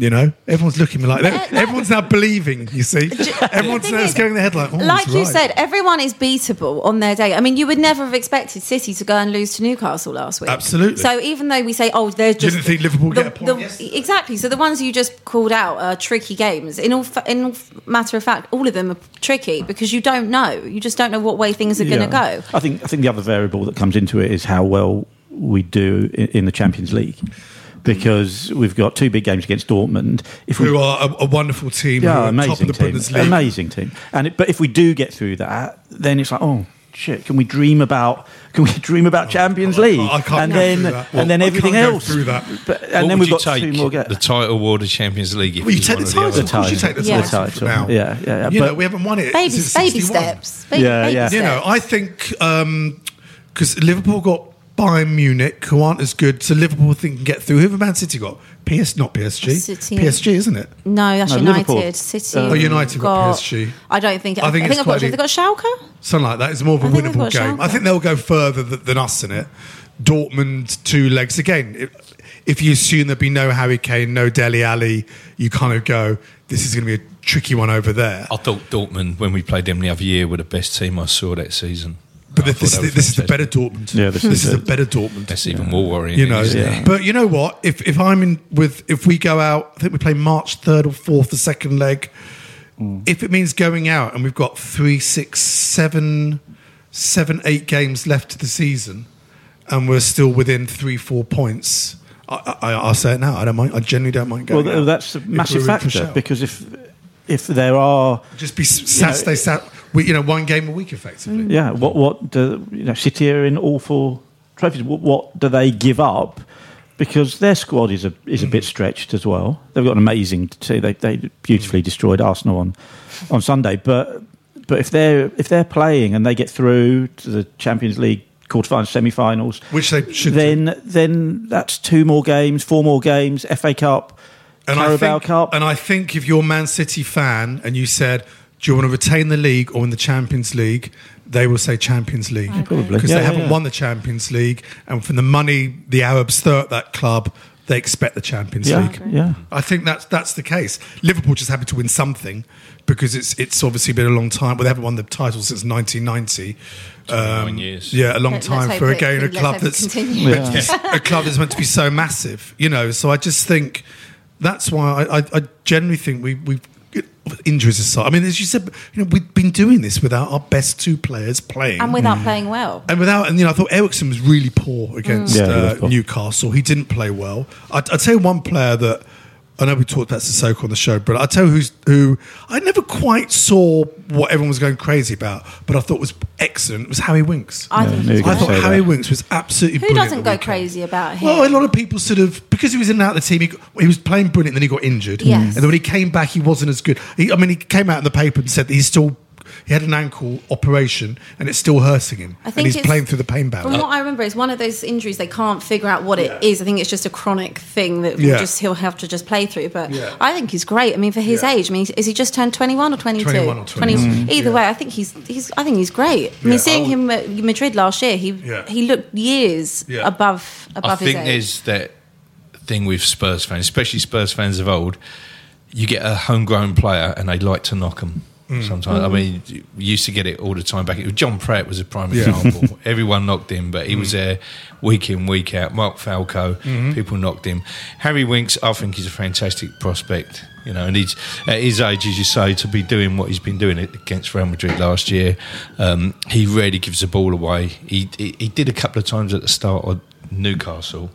Speaker 4: You know, everyone's looking at me like that. Uh, everyone's now believing. You see, everyone's now
Speaker 5: is,
Speaker 4: going in head like, oh,
Speaker 5: like you
Speaker 4: right.
Speaker 5: said, everyone is beatable on their day. I mean, you would never have expected City to go and lose to Newcastle last week.
Speaker 4: Absolutely.
Speaker 5: So even though we say, oh, they're just
Speaker 4: didn't think Liverpool
Speaker 5: the-
Speaker 4: get a point
Speaker 5: the-
Speaker 4: yesterday.
Speaker 5: exactly. So the ones you just called out are tricky games. In all, fa- in all matter of fact, all of them are tricky because you don't know. You just don't know what way things are going to go.
Speaker 6: I think I think the other variable that comes into it is how well we do in, in the Champions League, because we've got two big games against Dortmund. If we
Speaker 4: who are a, a wonderful team,
Speaker 6: yeah,
Speaker 4: are top
Speaker 6: amazing
Speaker 4: of the
Speaker 6: team, amazing team. And it, but if we do get through that, then it's like, oh shit, can we dream about? Can we dream about oh, Champions League?
Speaker 4: I can't
Speaker 6: and
Speaker 4: go
Speaker 6: then
Speaker 4: through that.
Speaker 6: and then
Speaker 4: I
Speaker 6: everything
Speaker 4: can't
Speaker 6: else.
Speaker 4: through that.
Speaker 6: But,
Speaker 7: What
Speaker 6: and then
Speaker 7: would
Speaker 6: we've
Speaker 7: you
Speaker 6: got
Speaker 7: take
Speaker 6: two more games.
Speaker 7: the title or the Champions League. If
Speaker 4: Well, you
Speaker 7: you
Speaker 4: take the
Speaker 7: one or
Speaker 4: title.
Speaker 7: other?
Speaker 4: Of course, you take the
Speaker 5: Yeah.
Speaker 4: title.
Speaker 6: The title.
Speaker 4: now.
Speaker 6: Yeah, yeah, yeah.
Speaker 4: You
Speaker 6: But-
Speaker 4: know, we haven't won it.
Speaker 5: Baby, baby steps. Baby,
Speaker 6: Yeah,
Speaker 5: baby
Speaker 6: yeah.
Speaker 5: steps.
Speaker 4: You know, I think um, because Liverpool got Bayern Munich, who aren't as good, so Liverpool think can get through. Who have Man City got? PS, not PSG.
Speaker 5: Oh, City.
Speaker 4: PSG, isn't it?
Speaker 5: No, that's
Speaker 6: No,
Speaker 5: United.
Speaker 6: Liverpool.
Speaker 5: City.
Speaker 6: Oh,
Speaker 4: United got PSG.
Speaker 5: I don't think.
Speaker 4: I
Speaker 5: I
Speaker 4: think
Speaker 5: think,
Speaker 4: it's
Speaker 5: I've got.
Speaker 4: quite
Speaker 5: Have they got Schalke?
Speaker 4: Something like that. It's more of a
Speaker 5: I think they've
Speaker 4: winnable
Speaker 5: got
Speaker 4: game.
Speaker 5: Schalke.
Speaker 4: I think they'll go further th- than us in it. Dortmund, two legs. Again, if, if you assume there'd be no Harry Kane, no Dele Alli, you kind of go, this is going to be a tricky one over there.
Speaker 7: I thought Dortmund, when we played them the other year, were the best team I saw that season.
Speaker 4: But
Speaker 7: I
Speaker 4: this, this, is
Speaker 7: were
Speaker 4: the, this is the better Dortmund.
Speaker 6: Yeah, this
Speaker 4: this,
Speaker 6: is
Speaker 4: is the
Speaker 6: it.
Speaker 4: better Dortmund.
Speaker 7: That's even more worrying.
Speaker 4: you know.
Speaker 6: Yeah.
Speaker 4: But you know what? If if I'm in with if we go out, I think we play March third or fourth, the second leg. Mm. If it means going out and we've got three, six, seven, seven, eight games left to the season, and we're still within three, four points, I, I, I'll say it now. I don't mind. I genuinely don't mind going.
Speaker 6: th-
Speaker 4: out
Speaker 6: that's a massive
Speaker 4: we're in for
Speaker 6: factor because if if there are
Speaker 4: Just be s- Saturday, Sat, we, you know, one game a week effectively.
Speaker 6: Yeah. What what do you know? City are in all four trophies. What, what do they give up? Because their squad is a is a bit stretched as well. They've got an amazing team. They they beautifully destroyed Arsenal on on Sunday. But but if they're if they're playing and they get through to the Champions League quarterfinals, semi-finals,
Speaker 4: Which they should do.
Speaker 6: then then that's two more games, four more games, FA Cup,
Speaker 4: And I
Speaker 6: Carabao
Speaker 4: think,
Speaker 6: Cup.
Speaker 4: And I think if you're a Man City fan and you said, "Do you want to retain the league or win the Champions League?" They will say Champions League
Speaker 6: Probably.
Speaker 4: because
Speaker 6: Yeah,
Speaker 4: they
Speaker 6: yeah,
Speaker 4: haven't
Speaker 6: yeah.
Speaker 4: won the Champions League, and from the money the Arabs throw at that club, they expect the Champions
Speaker 6: Yeah,
Speaker 4: League.
Speaker 6: yeah.
Speaker 4: I think that's that's the case. Liverpool just happy to win something because it's it's obviously been a long time. Well, they haven't won the title since 1990.
Speaker 7: Nine um, years.
Speaker 4: Yeah, a long
Speaker 5: Let's
Speaker 4: time for again a
Speaker 5: let's
Speaker 4: club that's
Speaker 5: continues.
Speaker 4: meant to be- a club that's meant to be so massive. You know, so I just think that's why I, I, I generally think we we injuries aside. I mean, as you said, you know, we've been doing this without our best two players playing.
Speaker 5: and without playing well.
Speaker 4: And without, and you know, I thought Eriksen was really poor against
Speaker 6: Yeah, he
Speaker 4: uh,
Speaker 6: poor.
Speaker 4: Newcastle. He didn't play well. I'd, I'd say one player that I know we talked about Sissoko on the show, but I'd tell you who's who I never quite saw what everyone was going crazy about, but I thought was excellent was Harry Winks.
Speaker 5: I think
Speaker 6: knew
Speaker 5: he's
Speaker 6: you were
Speaker 4: I thought Harry
Speaker 6: that.
Speaker 4: Winks was absolutely
Speaker 5: Who doesn't go crazy about him?
Speaker 4: Well, a lot of people sort of because he was in and out of the team. He, got- he was playing brilliant, then he got injured.
Speaker 5: Yes.
Speaker 4: and then when he came back, he wasn't as good. He, I mean, he came out in the paper and said that he's still he had an ankle operation and it's still hurting him.
Speaker 5: I think
Speaker 4: and he's playing through the pain barrier.
Speaker 5: From what I remember, it's one of those injuries they can't figure out what it is. I think it's just a chronic thing that
Speaker 4: Yeah.
Speaker 5: will just he'll have to just play through. But
Speaker 4: Yeah.
Speaker 5: I think he's great. I mean, for his
Speaker 4: Yeah.
Speaker 5: age, I mean, is he just turned twenty one or twenty two?
Speaker 4: 21 or 22. Mm-hmm.
Speaker 5: Either way, I think he's he's. I think he's great. I
Speaker 4: Yeah,
Speaker 5: mean, seeing
Speaker 4: I
Speaker 5: him at Madrid last year, he
Speaker 4: Yeah.
Speaker 5: he looked years
Speaker 4: Yeah.
Speaker 5: above
Speaker 7: I
Speaker 5: above his
Speaker 7: think
Speaker 5: age.
Speaker 7: there's that thing with Spurs fans, especially Spurs fans of old. You get a homegrown player and they like to knock them.
Speaker 4: Mm.
Speaker 7: Sometimes, I mean, you used to get it all the time back. John Pratt was a prime
Speaker 4: Yeah.
Speaker 7: example. Everyone knocked him, but he
Speaker 4: Mm.
Speaker 7: was there week in, week out. Mark Falco,
Speaker 4: Mm-hmm.
Speaker 7: people knocked him. Harry Winks, I think he's a fantastic prospect. You know, and he's at his age, as you say, to be doing what he's been doing against Real Madrid last year. Um, he rarely gives the ball away. He, he he did a couple of times at the start of Newcastle,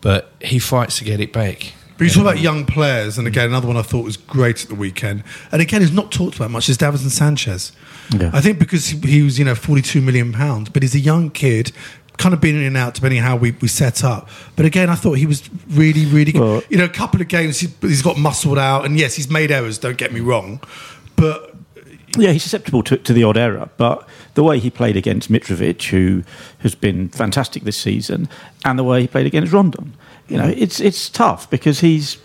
Speaker 7: but he fights to get it back.
Speaker 4: But you talk about young players, and again, another one I thought was great at the weekend. And again, who's not talked about much is Davinson Sanchez.
Speaker 6: Yeah.
Speaker 4: I think because he, was, you know, forty-two million pounds, but he's a young kid, kind of been in and out depending how we, we set up. But again, I thought he was really, really good.
Speaker 6: Well-
Speaker 4: you know, a couple of games he, he's got muscled out, and yes, he's made errors. Don't get me wrong, but
Speaker 6: Yeah, he's susceptible to, to the odd error, but the way he played against Mitrovic, who has been fantastic this season, and the way he played against Rondon, you know, it's it's tough because he's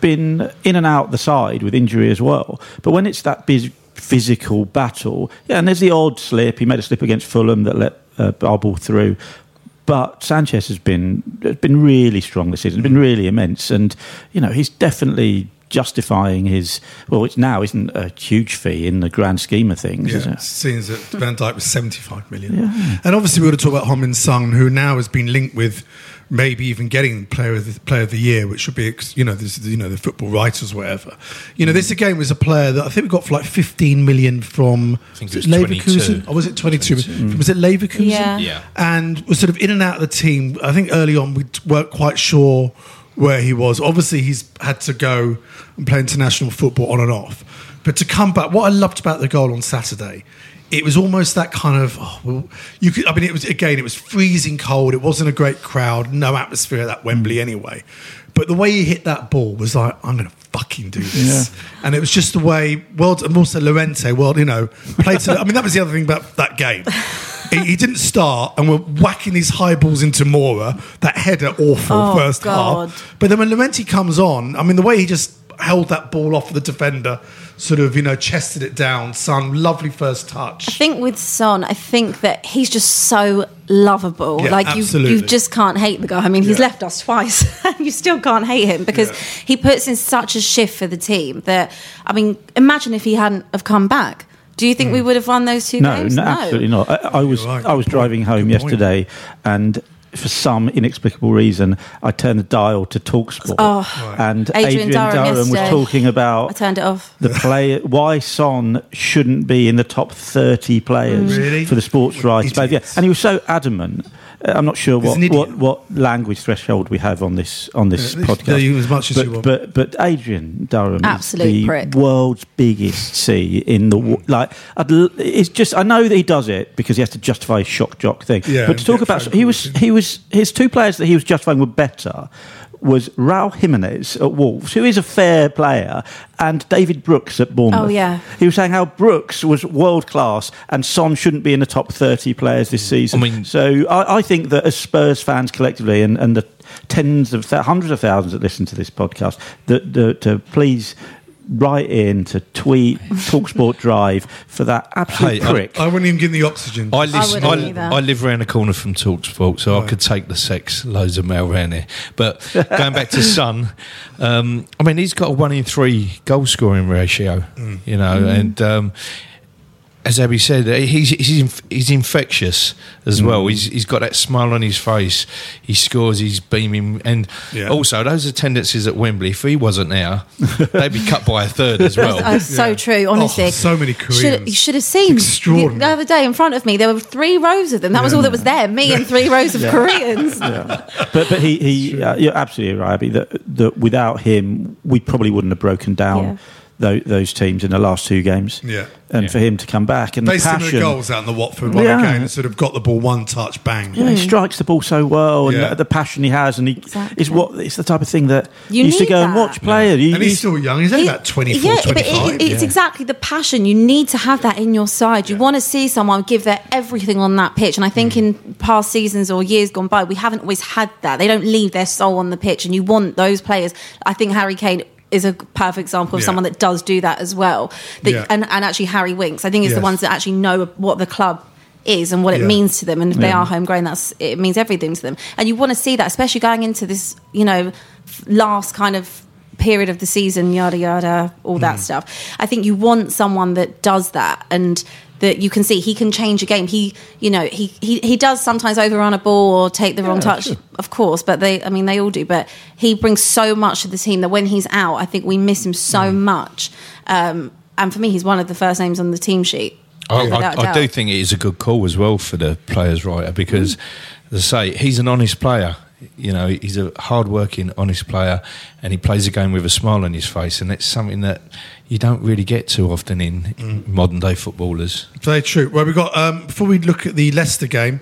Speaker 6: been in and out the side with injury as well. But when it's that big physical battle, yeah, and there's the odd slip. He made a slip against Fulham that let uh, our ball through. But Sanchez has been has been really strong this season. It's been really immense, and you know he's definitely justifying his. Well, it's now isn't a huge fee in the grand scheme of things, is
Speaker 4: Yeah,
Speaker 6: it?
Speaker 4: seeing that Van Dijk was 75 million. yeah. And obviously, we got to talk about Heung-Min Son, who now has been linked with maybe even getting player of the, player of the year, which should be, you know, this, you know, the football writers, whatever. You know, this hmm. again was a player that I think we got for like 15 million from
Speaker 7: think it was
Speaker 4: Leverkusen,
Speaker 7: 22.
Speaker 4: or was it 22? Was it Leverkusen?
Speaker 5: Yeah.
Speaker 7: Yeah.
Speaker 4: and was sort of in and out of the team. I think early on we weren't quite sure where he was. Obviously, he's had to go and play international football on and off. But to come back, what I loved about the goal on Saturday, it was almost that kind of oh, well, you could. I mean, it was again, it was freezing cold. It wasn't a great crowd, no atmosphere at that Wembley mm. anyway. But the way he hit that ball was like, I'm going to fucking do this. And it was just the way, well, and also Llorente, well, you know, played to, I mean, that was the other thing about that game. He, he didn't start and we're whacking these high balls into Moura. That header, awful
Speaker 5: Oh,
Speaker 4: first
Speaker 5: God.
Speaker 4: half. But then when Llorente comes on, I mean, the way he just held that ball off the defender, sort of, you know, chested it down. Son, lovely first touch.
Speaker 5: I think with Son, I think that he's just so lovable.
Speaker 4: Yeah,
Speaker 5: like you, you just can't hate the guy. I mean, he's
Speaker 4: Yeah.
Speaker 5: left us twice, and you still can't hate him because
Speaker 4: Yeah.
Speaker 5: he puts in such a shift for the team. That I mean, imagine if he hadn't have come back. Do you think we hmm. would have won those two
Speaker 6: No,
Speaker 5: games?
Speaker 6: no, absolutely not. I, I was
Speaker 4: right.
Speaker 6: I was driving home
Speaker 4: Good point.
Speaker 6: yesterday, and for some inexplicable reason, I turned the dial to Talksport,
Speaker 5: Oh.
Speaker 6: and
Speaker 5: Adrian
Speaker 6: Adrian,
Speaker 5: Durham
Speaker 6: Durham, was
Speaker 5: yesterday.
Speaker 6: talking
Speaker 5: I
Speaker 6: about
Speaker 5: turned it off.
Speaker 6: the player why Son shouldn't be in the top thirty players mm.
Speaker 4: Really?
Speaker 6: for the sports rights. But yeah, and he was so adamant Uh, I'm not sure what, what, what language threshold we have on this on this uh,
Speaker 4: Yeah,
Speaker 6: podcast.
Speaker 4: you- as much as
Speaker 6: but,
Speaker 4: you want.
Speaker 6: But but Adrian Durham
Speaker 5: Absolute
Speaker 6: is the
Speaker 5: prick.
Speaker 6: world's biggest C in the wo- like. I'd, it's just I know that he does it because he has to justify his shock jock thing.
Speaker 4: Yeah,
Speaker 6: but to talk about he was he was his two players that he was justifying were better. Was Raul Jimenez at Wolves, who is a fair player, and David Brooks at Bournemouth.
Speaker 5: Oh, yeah.
Speaker 6: He was saying how Brooks was world class and Son shouldn't be in the top 30 players this season.
Speaker 7: I mean-
Speaker 6: so I, I think that as Spurs fans collectively and, and the tens of th- hundreds of thousands that listen to this podcast, that, that to please write in to tweet Talksport Drive for that absolute
Speaker 7: Hey, I-
Speaker 6: prick.
Speaker 4: I wouldn't even give him the oxygen.
Speaker 7: I, listen,
Speaker 5: wouldn't
Speaker 7: I. I live around the corner from Talksport, so I could take the sex loads of mail around here. But going back to Son, um, I mean, he's got a one in three goal scoring ratio, you know, and um, as Abbi said, he's he's, inf- he's infectious as well. He's he's got that smile on his face. He scores. He's beaming, and
Speaker 4: Yeah.
Speaker 7: also those attendances at Wembley. If he wasn't there, they'd be cut by a third as well.
Speaker 5: Oh, so
Speaker 4: Yeah.
Speaker 5: true, honestly.
Speaker 4: Oh, so many
Speaker 5: Should,
Speaker 4: Koreans.
Speaker 5: you should have seen
Speaker 4: Extraordinary.
Speaker 5: the other day in front of me. There were three rows of them. That was all that was there. Me and three rows of Koreans.
Speaker 6: but but he, he uh, you're absolutely right, Abbi, that, that without him, we probably wouldn't have broken down
Speaker 5: Yeah.
Speaker 6: tho- those teams in the last two games.
Speaker 4: Yeah.
Speaker 6: And
Speaker 7: Yeah.
Speaker 6: for him to come back and
Speaker 4: They
Speaker 6: the
Speaker 4: similar
Speaker 6: passion.
Speaker 4: goals out in the Watford one
Speaker 6: Yeah.
Speaker 4: again and sort of got the ball one touch, bang.
Speaker 6: Yeah, he strikes the ball so well, and
Speaker 4: Yeah.
Speaker 6: the, the passion he has, and he
Speaker 5: Exactly.
Speaker 6: is what it's the type of thing that
Speaker 5: You
Speaker 6: used to
Speaker 5: need
Speaker 6: go and watch play. You-
Speaker 4: And he's still young. He's only
Speaker 5: He-
Speaker 4: about 24,
Speaker 5: yeah, but
Speaker 4: 25.
Speaker 5: it, it's exactly the passion. You need to have that in your side. You want to see someone give their everything on that pitch. And I
Speaker 4: Mm.
Speaker 5: think in past seasons or years gone by, we haven't always had that. They don't leave their soul on the pitch, and you want those players. I think Harry Kane is a perfect example of
Speaker 4: Yeah.
Speaker 5: someone that does do that as well. That,
Speaker 4: Yeah.
Speaker 5: and, and actually, Harry Winks. I think it's
Speaker 4: Yes.
Speaker 5: the ones that actually know what the club is and what it means to them and if they are homegrown that's it means everything to them and you want to see that especially going into this you know last kind of period of the season yada yada all
Speaker 4: Mm.
Speaker 5: that stuff i think you want someone that does that and that you can see. He can change a game. He you know he he, he does sometimes overrun a ball or take the wrong touch. of course but they i mean they all do. But he brings so much to the team that when he's out i think we miss him so
Speaker 4: Mm.
Speaker 5: much. Um, and for me he's one of the first names on the team sheet.
Speaker 7: I, I, I do think it is a good call as well for the players writer because, as I say, he's an honest player. You know, he's a hard-working, honest player, and he plays a game with a smile on his face, and it's something that you don't really get too often in modern-day footballers.
Speaker 4: Very true. Well, we've got, um, before we look at the Leicester game,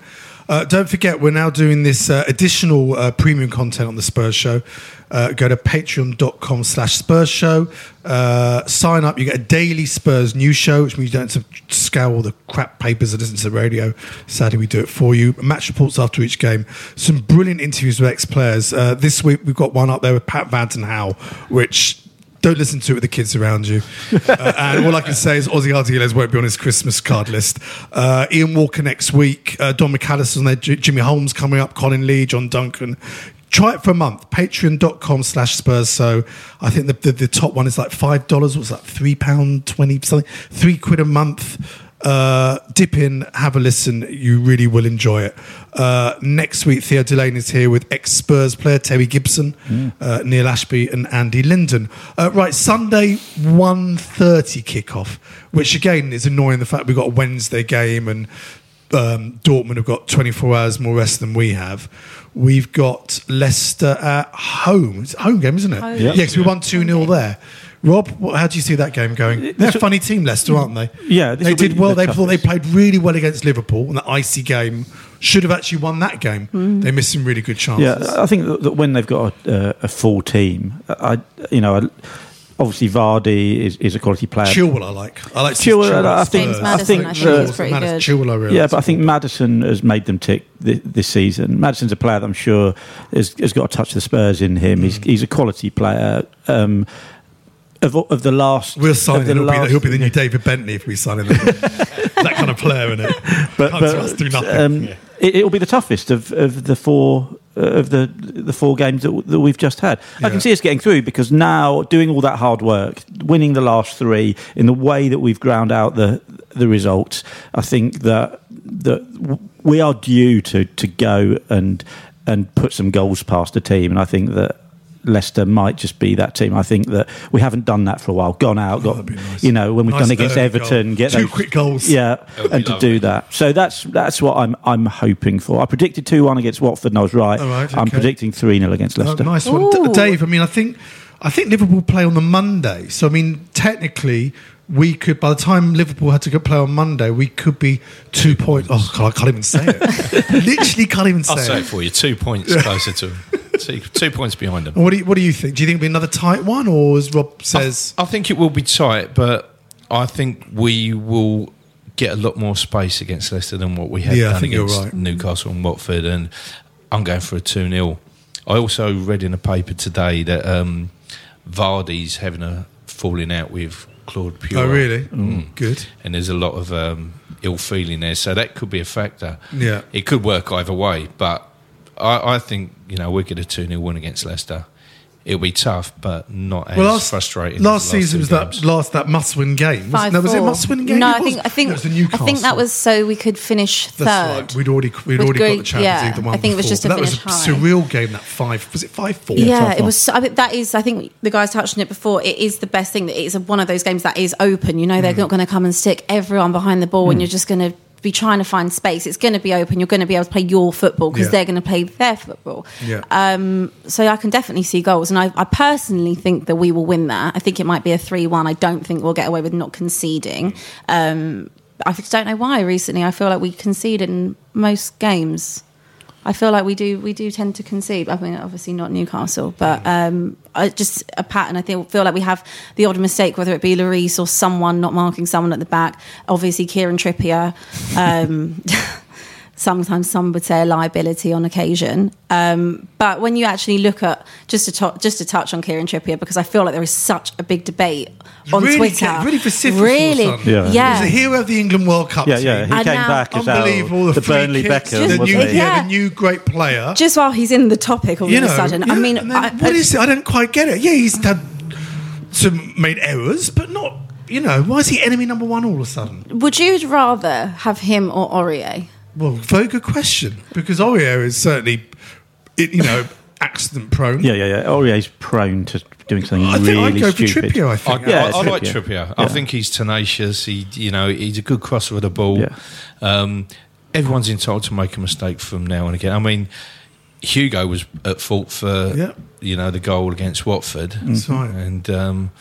Speaker 4: uh, don't forget we're now doing this uh, additional uh, premium content on the Spurs Show. Uh, go to patreon.com slash Spurs Show. Uh, sign up. You get a daily Spurs news show, which means you don't have to scour all the crap papers that listen to the radio. Sadly, we do it for you. Match reports after each game. Some brilliant interviews with ex-players. Uh, this week, we've got one up there with Pat van den Hauwe, which don't listen to it with the kids around you. Uh, and all I can say is Ossie Ardiles won't be on his Christmas card list. Uh, Ian Walker next week. Uh, Don McAllister's on there. J- Jimmy Holmes coming up. Colin Lee, John Duncan. Try it for a month. Patreon.com slash Spurs. So I think the, the, the top one is like $5. What's that? £3.20 something? Three quid a month. Uh, dip in, have a listen. You really will enjoy it. Uh, next week, Theo Delaney is here with ex Spurs player Terry Gibson, uh, Neil Ashby, and Andy Linden. Uh, right, Sunday 1.30 kickoff, which again is annoying. The fact we've got a Wednesday game and um, Dortmund have got 24 hours more rest than we have. We've got Leicester at home. It's a home game, isn't it?
Speaker 5: Home.
Speaker 6: Yeah.
Speaker 4: Yes, we won 2 0 there. Rob, how do you see that game going? They're a funny team, Leicester, aren't they?
Speaker 6: Yeah,
Speaker 4: they did well.
Speaker 6: the
Speaker 4: They thought they played really well against Liverpool, and that icy game should have actually won that game. They missed some really good chances.
Speaker 6: Yeah, I think that that when they've got a, a full team, I you know, I- obviously Vardy is, is a quality player.
Speaker 4: Chilwell, I like. I like
Speaker 6: Chilwell,
Speaker 4: Chilwell.
Speaker 6: I think-
Speaker 5: James Maddison,
Speaker 6: I think
Speaker 5: I think,
Speaker 6: the-
Speaker 5: pretty
Speaker 4: Maddison-
Speaker 5: good.
Speaker 4: Chilwell, I really
Speaker 6: Yeah, but I think Maddison has made them tick this, this season. Maddison's a player that I'm sure has, has got a touch of the Spurs in him.
Speaker 4: Mm.
Speaker 6: He's, he's a quality player. Um, of, of the last,
Speaker 4: We'll sign
Speaker 6: of
Speaker 4: him.
Speaker 6: the
Speaker 4: He'll, be,
Speaker 6: last-
Speaker 4: he'll be the new David Bentley if we sign him. that kind of player, isn't it?
Speaker 6: but, but,
Speaker 4: to us, do nothing.
Speaker 6: um, it, it'll be the toughest of, of the four uh, of the the four games that, that we've just had. I can see us getting through because now doing all that hard work, winning the last three in the way that we've ground out the the results, I think that that we are due to to go and and put some goals past the team, and I think that Leicester might just be that team. I think that we haven't done that for a while. Gone out, got
Speaker 4: that'd nice.
Speaker 6: you know when we've
Speaker 4: Nice
Speaker 6: done against Everton,
Speaker 4: goal.
Speaker 6: get
Speaker 4: Two
Speaker 6: those,
Speaker 4: quick goals.
Speaker 6: yeah, and
Speaker 7: be
Speaker 6: to do that. So that's that's what I'm I'm hoping for. I predicted two one against Watford, and I was right.
Speaker 4: All right,
Speaker 6: I'm predicting three 0 against
Speaker 4: Oh,
Speaker 6: Leicester.
Speaker 4: nice one,
Speaker 5: Ooh.
Speaker 4: D- Dave. I mean, I think I think Liverpool play on the Monday, so I mean, technically, we could by the time Liverpool had to go play on Monday, we could be two points. Oh, God, I can't even say it. Literally, can't even say
Speaker 7: I'll say
Speaker 4: it.
Speaker 7: it for you. Two points closer to them. Two, two points behind them.
Speaker 4: What do you What do you think? Do you think it'll be another tight one, or as Rob says?
Speaker 7: I think it will be tight, but I think we will get a lot more space against Leicester than what we have
Speaker 4: Yeah, I
Speaker 7: done
Speaker 4: think you're
Speaker 7: against
Speaker 4: right.
Speaker 7: Newcastle and Watford. And I'm going for a 2 0. I also read in a paper today that um, Vardy's having a falling out with Claude Puel.
Speaker 4: oh, really?
Speaker 6: Mm.
Speaker 4: Good.
Speaker 7: And there's a lot of um, ill feeling there. So that could be a factor.
Speaker 4: Yeah.
Speaker 7: It could work either way, but I, I think, you know, we'll get a 2 0 win against Leicester. It'll be tough, but not as
Speaker 4: last,
Speaker 7: frustrating.
Speaker 4: last
Speaker 7: as the
Speaker 4: season was
Speaker 7: two
Speaker 4: that last that must-win game. Was,
Speaker 5: Five,
Speaker 4: no, was it must-win game?
Speaker 5: No,
Speaker 4: It
Speaker 5: I
Speaker 4: was-
Speaker 5: think I think
Speaker 4: no, it was the
Speaker 5: I think that was so we could finish third.
Speaker 4: That's right. We'd already we'd
Speaker 5: With
Speaker 4: already got the Champions
Speaker 5: yeah,
Speaker 4: League. The one
Speaker 5: I think it was just to
Speaker 4: But that was a
Speaker 5: high.
Speaker 4: surreal game. That five was it five four?
Speaker 5: Yeah,
Speaker 6: five
Speaker 5: it was. I mean, that is. I think the guys touched on it before. It is the best thing that it's one of those games that is open. You know,
Speaker 4: Mm.
Speaker 5: they're not going to come and stick everyone behind the ball, and you're just going to be trying to find space. It's going to be open. You're going to be able to play your football because
Speaker 4: Yeah.
Speaker 5: they're going to play their football.
Speaker 4: Yeah.
Speaker 5: Um, so I can definitely see goals, and I, I personally think that we will win that. I think it might be a three-one. I don't think we'll get away with not conceding. Um, I just don't know why. Recently, I feel like we conceded in most games. I feel like we do we do tend to concede. I mean, obviously not Newcastle, but um, I, just a pattern. I feel feel like we have the odd mistake, whether it be Lloris or someone not marking someone at the back. Obviously, Kieran Trippier. Um, sometimes some would say a liability on occasion. Um, but when you actually look at just to to- just to touch on Kieran Trippier, because I feel like there is such a big debate on
Speaker 4: really,
Speaker 5: Twitter.
Speaker 4: get- really vociferous.
Speaker 5: really,
Speaker 4: all of a sudden.
Speaker 6: Yeah.
Speaker 5: yeah.
Speaker 4: He's a hero of the England World Cup.
Speaker 6: Yeah,
Speaker 4: team.
Speaker 6: yeah. He
Speaker 5: And
Speaker 6: came
Speaker 5: now-
Speaker 6: back as our,
Speaker 4: Unbelievable.
Speaker 6: the,
Speaker 4: The,
Speaker 6: Burnley
Speaker 4: kicks,
Speaker 6: Beckham,
Speaker 4: the new,
Speaker 6: he?
Speaker 4: yeah,
Speaker 5: Yeah.
Speaker 4: the new great player.
Speaker 5: Just while he's in the topic all
Speaker 4: you
Speaker 5: of
Speaker 4: know,
Speaker 5: a sudden,
Speaker 4: yeah,
Speaker 5: I mean,
Speaker 4: and then
Speaker 5: I,
Speaker 4: what is it? I don't quite get it. Yeah, he's had some made errors, but not. You know, why is he enemy number one all of a sudden?
Speaker 5: Would you rather have him or Aurier?
Speaker 4: Well, very good question because Aurier is certainly, it- you know, accident prone.
Speaker 6: Yeah, yeah, yeah. Aurier's prone to doing something
Speaker 4: I think
Speaker 6: really
Speaker 4: I'd go
Speaker 6: stupid.
Speaker 4: for Trippier. I
Speaker 7: I,
Speaker 4: think.
Speaker 6: Yeah,
Speaker 7: I, I like
Speaker 6: Trippier.
Speaker 7: Trippier. I think he's tenacious. He, you know, he's a good crosser of the ball.
Speaker 6: Yeah.
Speaker 7: Um, everyone's entitled to make a mistake from now and again. I mean, Hugo was at fault for
Speaker 4: Yeah.
Speaker 7: you know the goal against Watford.
Speaker 4: That's right.
Speaker 7: And um,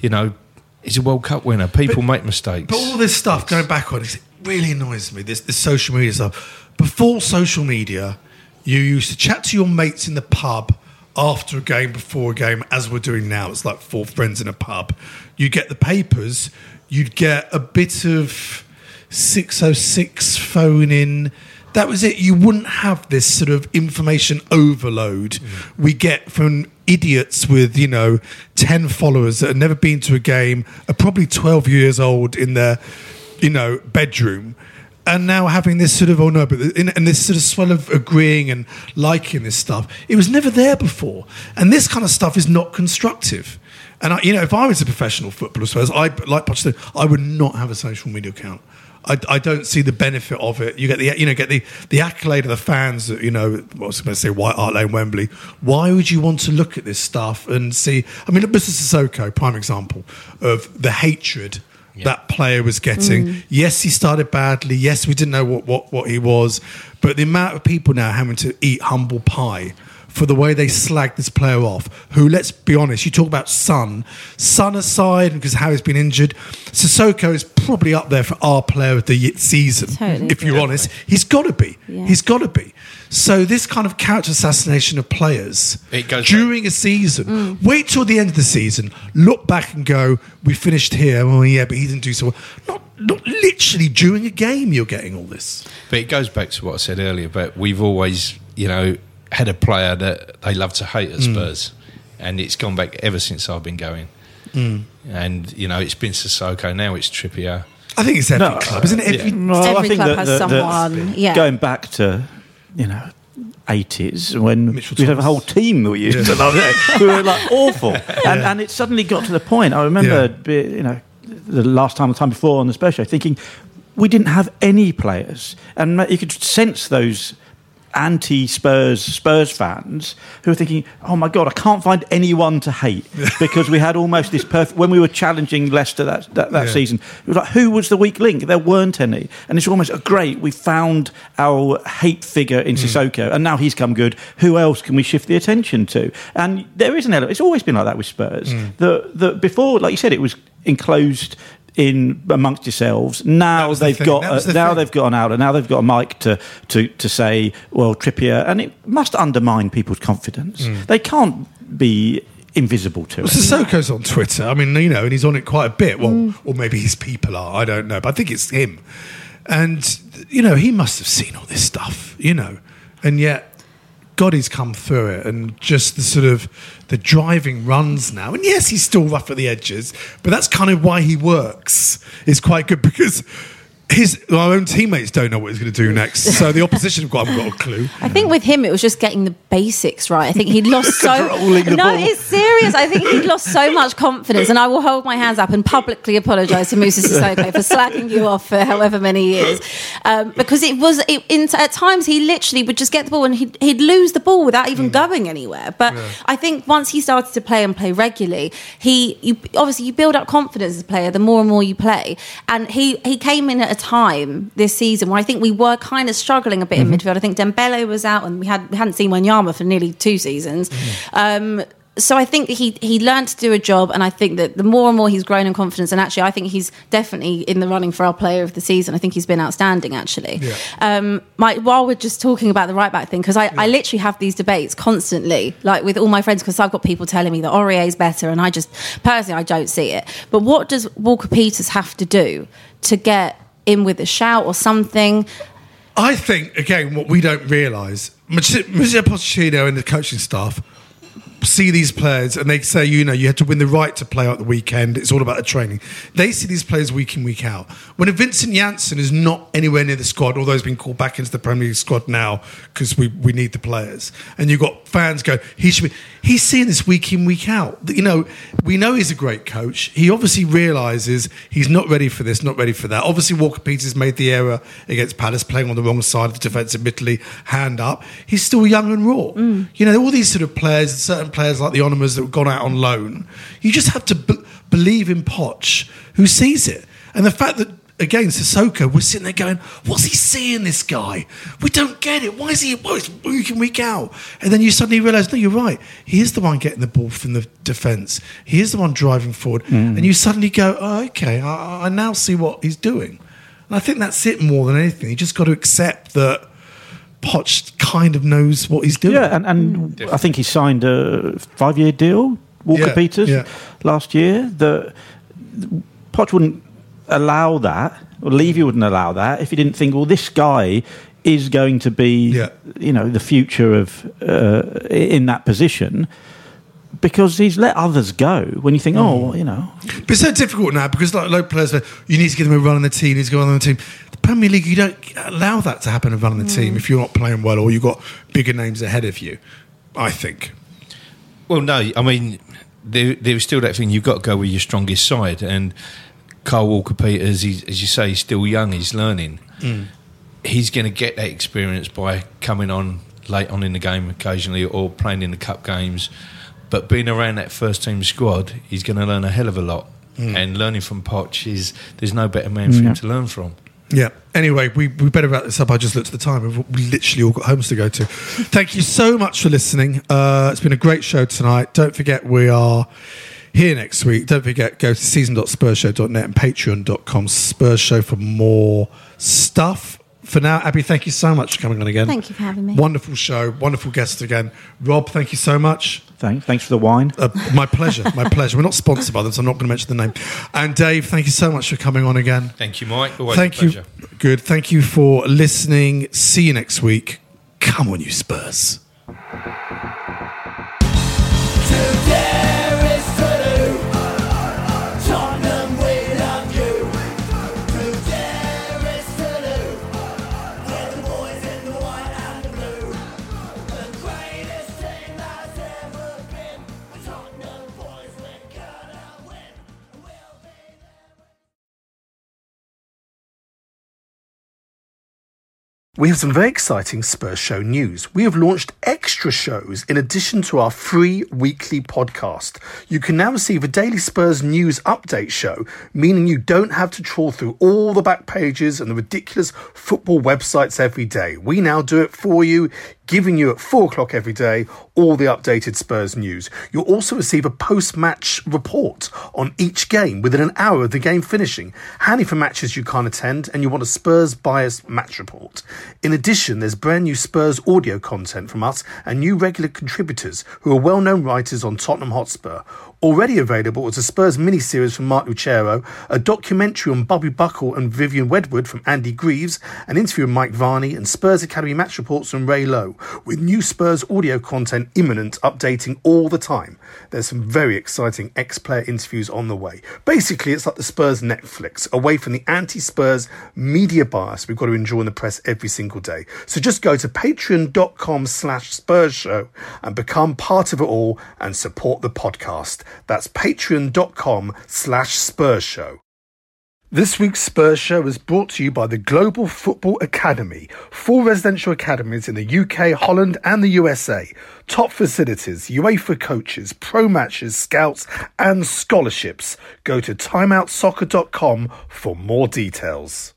Speaker 7: you know, he's a World Cup winner. People
Speaker 4: But-
Speaker 7: make mistakes.
Speaker 4: But all this stuff going back on it really annoys me. This this social media stuff. Before social media, you used to chat to your mates in the pub after a game, before a game, as we're doing now. It's like four friends in a pub. You get the papers. You'd get a bit of six oh six phone in. That was it. You wouldn't have this sort of information overload mm. we get from idiots with, you know, 10 followers that have never been to a game, are probably 12 years old in their, you know, bedroom. And now having this sort of, oh no, but, and this sort of swell of agreeing and liking this stuff, it was never there before. And this kind of stuff is not constructive. And I, you know, if I was a professional footballer, I like Pochettino, I would not have a social media account. I, I don't see the benefit of it. You get the you know get the, the accolade of the fans. That, you know, what was I going to say White Hart Lane, Wembley. Why would you want to look at this stuff and see? I mean, look, Mr. Sissoko, prime example of the hatred that player was getting. Mm. Yes, he started badly. Yes, we didn't know what, what what he was, but the amount of people now having to eat humble pie for the way they slag this player off. Who, let's be honest, you talk about Son. Son aside, because how he's been injured, Sissoko is probably up there for our player of the season.
Speaker 5: Totally.
Speaker 4: If you're honest, he's got to be.
Speaker 5: Yeah.
Speaker 4: He's got to be. So this kind of character assassination of players
Speaker 7: It goes
Speaker 4: during a season. Mm. Wait till the end of the season. Look back and go, we finished here. Oh yeah, but he didn't do so well. Not, not literally during a game. You're getting all this.
Speaker 7: But it goes back to what I said earlier. But we've always, you know, had a player that they love to hate at
Speaker 4: Mm.
Speaker 7: Spurs, and it's gone back ever since I've been going.
Speaker 4: Mm.
Speaker 7: And you know, it's been Sissoko. Now it's Trippier.
Speaker 4: I think it's every
Speaker 6: No,
Speaker 4: club, isn't it? Every,
Speaker 6: No,
Speaker 5: Every
Speaker 6: I think
Speaker 5: club
Speaker 6: that-
Speaker 5: has
Speaker 6: that- that
Speaker 5: someone, yeah.
Speaker 6: Going back to, you know, 80s when
Speaker 4: Mitchell
Speaker 6: we have a whole team that we used to love it. We were like awful. And, and it suddenly got to the point. I remember,
Speaker 4: Yeah.
Speaker 6: you know, the last time, the time before on the special, thinking we didn't have any players. And you could sense those anti-Spurs Spurs fans who are thinking, "Oh my God, I can't find anyone to hate," because we had almost this perfect when we were challenging Leicester that that, that
Speaker 4: Yeah.
Speaker 6: season. It was like, who was the weak link? There weren't any, and it's almost oh, great. We found our hate figure in hmm. Sissoko, and now he's come good. Who else can we shift the attention to? And there is an element. It's always been like that with Spurs. Hmm. The the before, like you said, it was enclosed. In amongst yourselves, now they've
Speaker 4: thing.
Speaker 6: got
Speaker 4: the
Speaker 6: now
Speaker 4: thing.
Speaker 6: they've got an out, and now they've got a mic to, to, to say, well, Trippier, and it must undermine people's confidence.
Speaker 4: Mm.
Speaker 6: They can't be invisible to
Speaker 4: Well,
Speaker 6: it.
Speaker 4: Sissoko's on Twitter. I mean, you know, and he's on it quite a bit. Well,
Speaker 5: Mm.
Speaker 4: or maybe his people are. I don't know, but I think it's him. And you know, he must have seen all this stuff. You know, and yet. God, he's come through it, and just the sort of the driving runs now. And yes, he's still rough at the edges, but that's kind of why he works. Is quite good because his our own teammates don't know what he's going to do next, so the opposition have got, haven't got a clue.
Speaker 5: I think with him, it was just getting the basics right. I think he'd lost so. No,
Speaker 6: ball.
Speaker 5: it's serious. I think he'd lost so much confidence, and I will hold my hands up and publicly apologise to Moussa Sissoko for slacking you off for however many years, um, because it was it, in, at times he literally would just get the ball and he'd, he'd lose the ball without even going anywhere. But I think once he started to play and play regularly, he you, obviously you build up confidence as a player the more and more you play, and he he came in at a time this season where I think we were kind of struggling a bit in midfield. I think Dembele was out, and we had we hadn't seen Wanyama for nearly two seasons. Um, so I think that he he learned to do a job, and I think that the more and more he's grown in confidence, and actually I think he's definitely in the running for our player of the season. I think he's been outstanding actually.
Speaker 4: Yeah.
Speaker 5: Um, my, while we're just talking about the right back thing, because I, I literally have these debates constantly, like with all my friends, because I've got people telling me that Aurier is better, and I just personally I don't see it. But what does Walker Peters have to do to get in with a shout or something?
Speaker 4: I think again what we don't realise, Mr. Pochettino and the coaching staff see these players and they say, you know, you had to win the right to play out the weekend. It's all about the training. They see these players week in, week out. When a Vincent Janssen is not anywhere near the squad, although he's been called back into the Premier League squad now because we, we need the players, and you've got fans go, he should be. He's seeing this week in, week out. You know, we know he's a great coach. He obviously realises he's not ready for this, not ready for that. Obviously, Walker Peters made the error against Palace, playing on the wrong side of the defence, admittedly, hand up. He's still young and raw. Mm. You know, all these sort of players, certain players like the Onomahs that have gone out on loan, you just have to b- believe in Poch, who sees it. And the fact that, again, Sissoko, we're sitting there going, what's he seeing, this guy? We don't get it. Why is he, well, it's week in, week out. And then you suddenly realise, no, you're right. He is the one getting the ball from the defence. He is the one driving forward. Mm. And you suddenly go, oh, okay, I, I now see what he's doing. And I think that's it more than anything. You just got to accept that Poch kind of knows what he's doing.
Speaker 6: Yeah, and, and I think he signed a five year deal, Walker
Speaker 4: Yeah,
Speaker 6: Peters,
Speaker 4: yeah.
Speaker 6: last year. The Poch wouldn't allow that, or Levy wouldn't allow that if he didn't think, well, this guy is going to be,
Speaker 4: Yeah.
Speaker 6: you know, the future of uh, in that position. Because he's let others go. When you think, oh, well, you know,
Speaker 4: But it's so difficult now because like local players, you need to give them a run on the team. You need to go on the team. The Premier League, you don't allow that to happen. A run on the team mm. if you're not playing well or you've got bigger names ahead of you. I think.
Speaker 7: Well, no, I mean, there, there is still that thing. You've got to go with your strongest side. And Kyle Walker Peters, as you say, he's still young. He's learning. Mm. He's going to get that experience by coming on late on in the game occasionally or playing in the cup games. But being around that first team squad, he's going to learn a hell of a lot. Mm. And learning from Poch is there's no better man for him to learn from.
Speaker 4: Yeah. Anyway, we, we better wrap this up. I just looked at the time. We've we literally all got homes to go to. Thank you so much for listening. Uh, it's been a great show tonight. Don't forget we are here next week. Don't forget go to season.spursshow.net and patreon.com Spurs Show for more stuff. For now, Abbi, thank you so much for coming on again.
Speaker 5: Thank you for having me.
Speaker 4: Wonderful show. Wonderful guest again. Rob, thank you so much.
Speaker 6: thanks, thanks for the wine.
Speaker 4: Uh, my pleasure. My pleasure. We're not sponsored by them, so I'm not going to mention the name. And Dave, thank you so much for coming on again.
Speaker 7: Thank you, Mike. Always
Speaker 4: Thank
Speaker 7: a
Speaker 4: you. Good. Thank you for listening. See you next week. Come on, you Spurs. We have some very exciting Spurs show news. We have launched extra shows in addition to our free weekly podcast. You can now receive a daily Spurs news update show, meaning you don't have to trawl through all the back pages and the ridiculous football websites every day. We now do it for you giving you at four o'clock every day all the updated Spurs news. You'll also receive a post match report on each game within an hour of the game finishing, handy for matches you can't attend and you want a Spurs bias match report. In addition, there's brand new Spurs audio content from us and new regular contributors who are well known writers on Tottenham Hotspur. Already available is a Spurs mini-series from Mark Lucero, a documentary on Bobby Buckle and Vivian Woodward from Andy Greaves, an interview with Mike Varney, and Spurs Academy match reports from Ray Lowe, with new Spurs audio content imminent, updating all the time. There's some very exciting ex-player interviews on the way. Basically, it's like the Spurs Netflix, away from the anti-Spurs media bias we've got to enjoy in the press every single day. So just go to patreon.com slash Spurs Show and become part of it all and support the podcast. That's patreon.com slash Spurs Show. This week's Spurs Show is brought to you by the Global Football Academy, four residential academies in the UK, Holland, and the USA. Top facilities, UEFA coaches, pro matches, scouts, and scholarships. Go to timeoutsoccer.com for more details.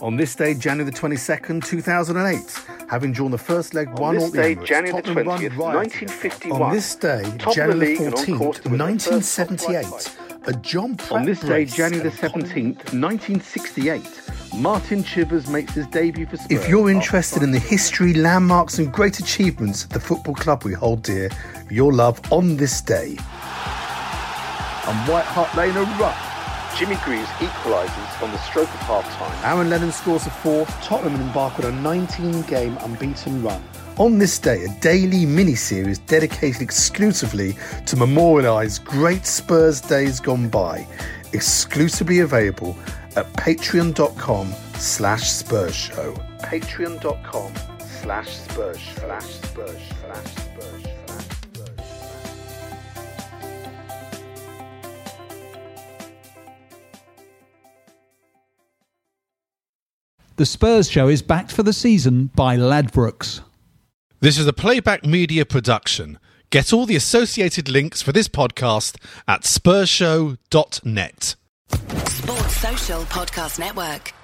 Speaker 4: On this day, January the 22nd, 2008, having drawn the first leg
Speaker 2: On
Speaker 4: one all
Speaker 2: day,
Speaker 4: Emirates,
Speaker 2: January the
Speaker 4: Tottenham run
Speaker 2: 20th, 1951,
Speaker 4: On this day,
Speaker 2: the
Speaker 4: January
Speaker 2: on
Speaker 4: 14th,
Speaker 2: course to win their first top flight
Speaker 4: 1978, a John Pratt
Speaker 2: On this day, January the 17th, 1968, Martin Chivers makes his debut for Spurs.
Speaker 4: If you're interested in the history, landmarks, and great achievements of the football club we hold dear, you'll love On This Day.
Speaker 2: And White Hart Lane erupt. Jimmy Greaves equalises on the stroke of half-time.
Speaker 4: Aaron Lennon scores a four. Tottenham embark on a 19 game unbeaten run. On this day, a daily mini series dedicated exclusively to memorialise great Spurs days gone by, exclusively available at patreon.com slash Spurs Show. Patreon.com slash Spurs slash Spurs slash
Speaker 3: The Spurs show is backed for the season by Ladbrokes.
Speaker 8: This is a playback media production. Get all the associated links for this podcast at spursshow.net.
Speaker 9: Sports Social Podcast Network.